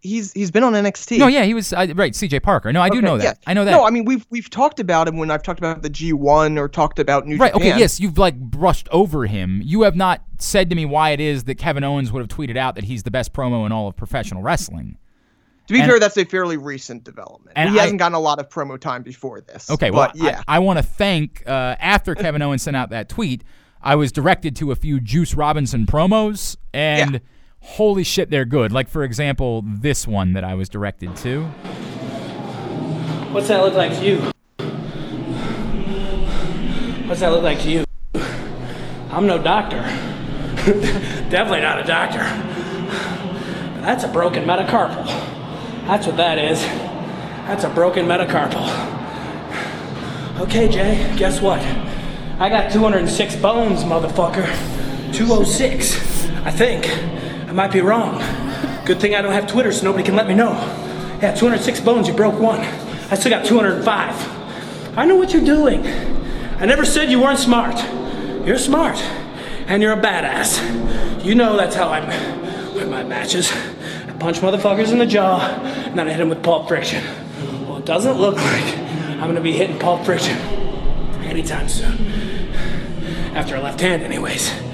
he's he's been on NXT. No, yeah, he was uh, right. C.J. Parker. No, I do know that. yeah. I know that. No, I mean we've we've talked about him when I've talked about the G1 or talked about New right. Japan. Right. Okay. Yes, you've like brushed over him. You have not said to me why it is that Kevin Owens would have tweeted out that he's the best promo in all of professional wrestling. To be And- fair, that's a fairly recent development. And he I- hasn't gotten a lot of promo time before this. Okay, well, yeah, I, I want to thank uh, after Kevin Owens sent out that tweet, I was directed to a few Juice Robinson promos, and Yeah. Holy shit, they're good. Like for example, this one that I was directed to. What's that look like to you? What's that look like to you? I'm no doctor. Definitely not a doctor. That's a broken metacarpal. That's what that is. That's a broken metacarpal. Okay, Jay, guess what? I got 206 bones, motherfucker. 206. I think. I might be wrong. Good thing I don't have Twitter so nobody can let me know. Yeah, 206 bones, you broke one. I still got 205. I know what you're doing. I never said you weren't smart. You're smart. And you're a badass. You know that's how I win my matches. I punch motherfuckers in the jaw, and then I hit them with pulp friction. Well, it doesn't look like I'm gonna be hitting pulp friction anytime soon. After a left hand, anyways.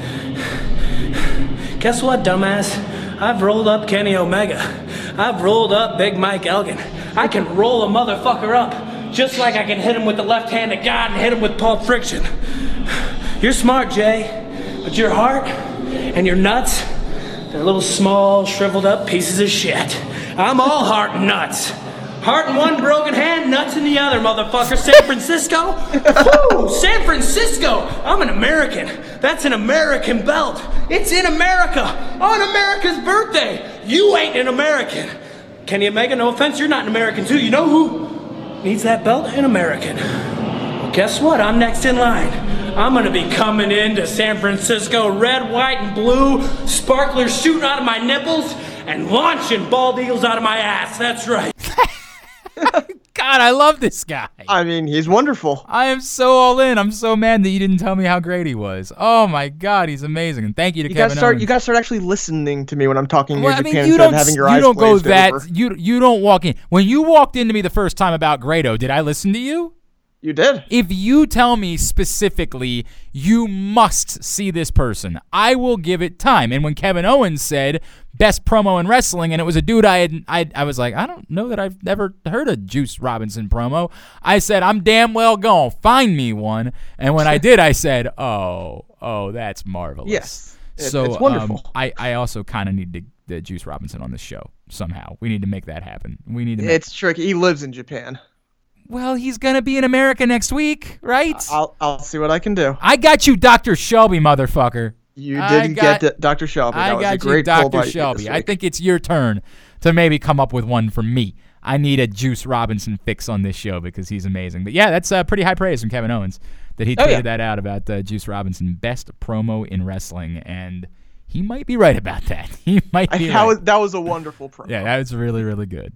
Guess what, dumbass? I've rolled up Kenny Omega. I've rolled up Big Mike Elgin. I can roll a motherfucker up just like I can hit him with the left hand of God and hit him with Pulp Friction. You're smart, Jay, but your heart and your nuts, they're little small, shriveled up pieces of shit. I'm all heart and nuts. Heart in one broken hand, nuts in the other, motherfucker. San Francisco? Woo! San Francisco! I'm an American. That's an American belt. It's in America on America's birthday. You ain't an American. Kenny Omega, no offense, you're not an American too. You know who needs that belt? An American. Well, guess what? I'm next in line. I'm gonna be coming into San Francisco red, white, and blue, sparklers shooting out of my nipples, and launching bald eagles out of my ass. That's right. God, I love this guy. I mean he's wonderful. I am so all in. I'm so mad that you didn't tell me how great he was. Oh my God, he's amazing. And thank you to You Kevin gotta start. Owens. You gotta start actually listening to me when I'm talking Well, New I mean, Japan you don't. having your you eyes don't go that. over. You you don't walk in when you walked into me the first time about Grado. Did I listen to you? You did. If you tell me specifically, you must see this person, I will give it time. And when Kevin Owens said best promo in wrestling, and it was a dude I had, I, I was like, I don't know that I've never heard a Juice Robinson promo. I said, I'm damn well gonna find me one. And when I did, I said, Oh, oh, that's marvelous. Yes. It- so it's wonderful. Um, I, I also kind of need to the Juice Robinson on the show somehow. We need to make that happen. We need to. Make, It's tricky. He lives in Japan. Well, he's gonna be in America next week, right? I'll I'll see what I can do. I got you, Dr. Shelby, motherfucker. You I did got- get D- Dr. Shelby. That I was a got you, great pull by Dr. you Shelby. this I week. think it's your turn. to maybe come up with one for me. I need a Juice Robinson fix on this show because he's amazing. But yeah, that's uh, pretty high praise from Kevin Owens that he tweeted Oh, yeah. that out about uh, Juice Robinson best promo in wrestling, and he might be right about that. He might be. that, right. was, that was a wonderful promo. Yeah, that was really, really good.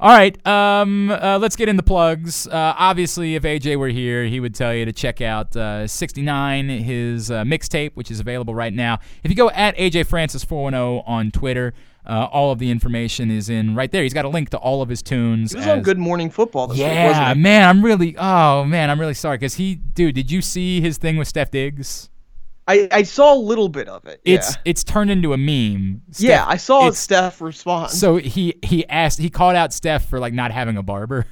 All right, um, uh, let's get into plugs. Uh, obviously, if AJ were here, he would tell you to check out uh, 69, his uh, mixtape, which is available right now. If you go at AJ Francis 410 on Twitter, uh, all of the information is in right there. He's got a link to all of his tunes. He was on Good Morning Football this week, Yeah, man, I'm really. Oh man, I'm really sorry because he, dude, did you see his thing with Stef Diggs? I, I saw a little bit of it. It's yeah. it's turned into a meme. yeah, I saw Stef respond. So he he asked he called out Stef for like not having a barber,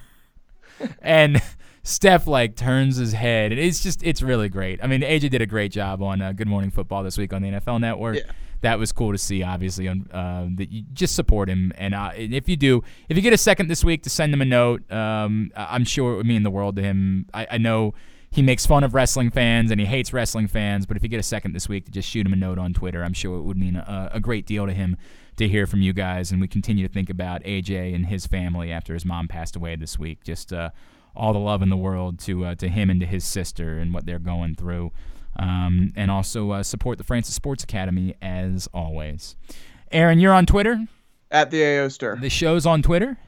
and Stef like turns his head, and it's just it's really great. I mean, AJ did a great job on uh, Good Morning Football this week on the NFL Network. Yeah. That was cool to see. Obviously, on uh, that you just support him, and, uh, if you do, if you get a second this week to send him a note, um, I'm sure it would mean the world to him. I, I know. He makes fun of wrestling fans and he hates wrestling fans, but if you get a second this week to just shoot him a note on Twitter, I'm sure it would mean a, a great deal to him to hear from you guys. And we continue to think about AJ and his family after his mom passed away this week. Just uh, all the love in the world to uh, to him and to his sister and what they're going through. Um, and also uh, support the Francis Sports Academy as always. Aaron, you're on Twitter. at the AO Stir. The show's on Twitter.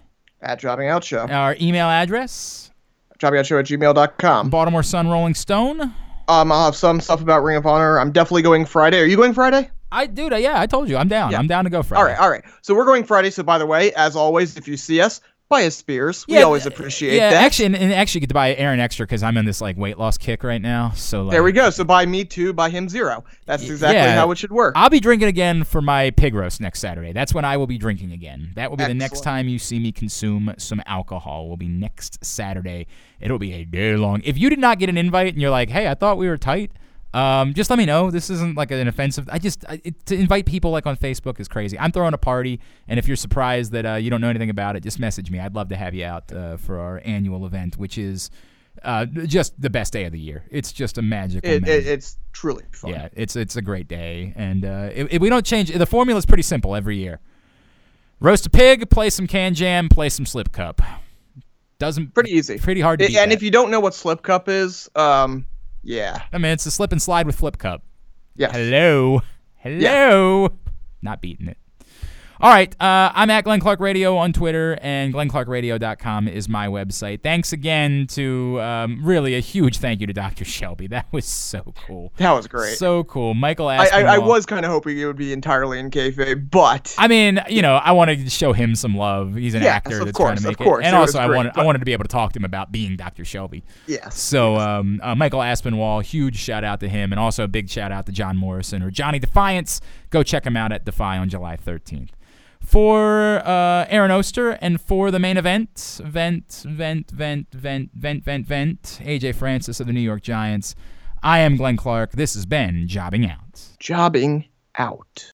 At Jobbing Out Show. Our email address. Jobbing Out Show at gmail.com. Baltimore Sun Rolling Stone. Um, I'll have some stuff about Ring of Honor. I'm definitely going Friday. Are you going Friday? I dude, yeah, I told you, I'm down. Yeah. I'm down to go Friday. All right, all right. So we're going Friday. So by the way, as always, if you see us, buy us beers. We always appreciate yeah, that. actually, and, and actually get to buy Aaron extra because I'm in this like weight loss kick right now. So like, there we go. So buy me two, buy him zero. That's exactly yeah. how it should work. I'll be drinking again for my pig roast next Saturday. That's when I will be drinking again. That will be the next time you see me consume some alcohol. Will be next Saturday. It'll be a day long. If you did not get an invite and you're like, "Hey, I thought we were tight," um, just let me know. This isn't like an offensive. I just I, it, to invite people like on Facebook is crazy. I'm throwing a party, and if you're surprised that uh, you don't know anything about it, just message me. I'd love to have you out uh, for our annual event, which is. Uh, just the best day of the year. It's just a magical. It, magic- it, it's truly fun. yeah, it's it's a great day, and uh, if, we don't change, the formula is pretty simple every year. Roast a pig, play some can jam, play some slip cup. Doesn't Pretty easy. pretty hard to I- beat and that. if you don't know what Slip Cup is, um, yeah. I mean, it's a slip and slide with flip cup. Yeah. Hello, hello. Not beating it. All right, uh, I'm at Glenn Clark Radio on Twitter, and glennclarkradio.com is my website. Thanks again to um, really a huge thank you to Dr. Shelby. That was so cool. That was great. So cool. Michael I, I, I was kind of hoping it would be entirely in kayfabe, but I mean, you know, I wanted to show him some love. He's an Yes, actor of that's course, trying to of make course. it, and It also I great, wanted I wanted to be able to talk to him about being Dr. Shelby. yes. So, um, uh, Michael Aspinwall, huge shout out to him, and also a big shout out to John Morrison or Johnny Defiance. Go check him out at Defy on July 13th. For uh, Aaron Oster and for the main event, vent, vent, vent, vent, vent, vent, vent, AJ Francis of the New York Giants. I am Glenn Clark. This has been Jobbing Out. Jobbing out.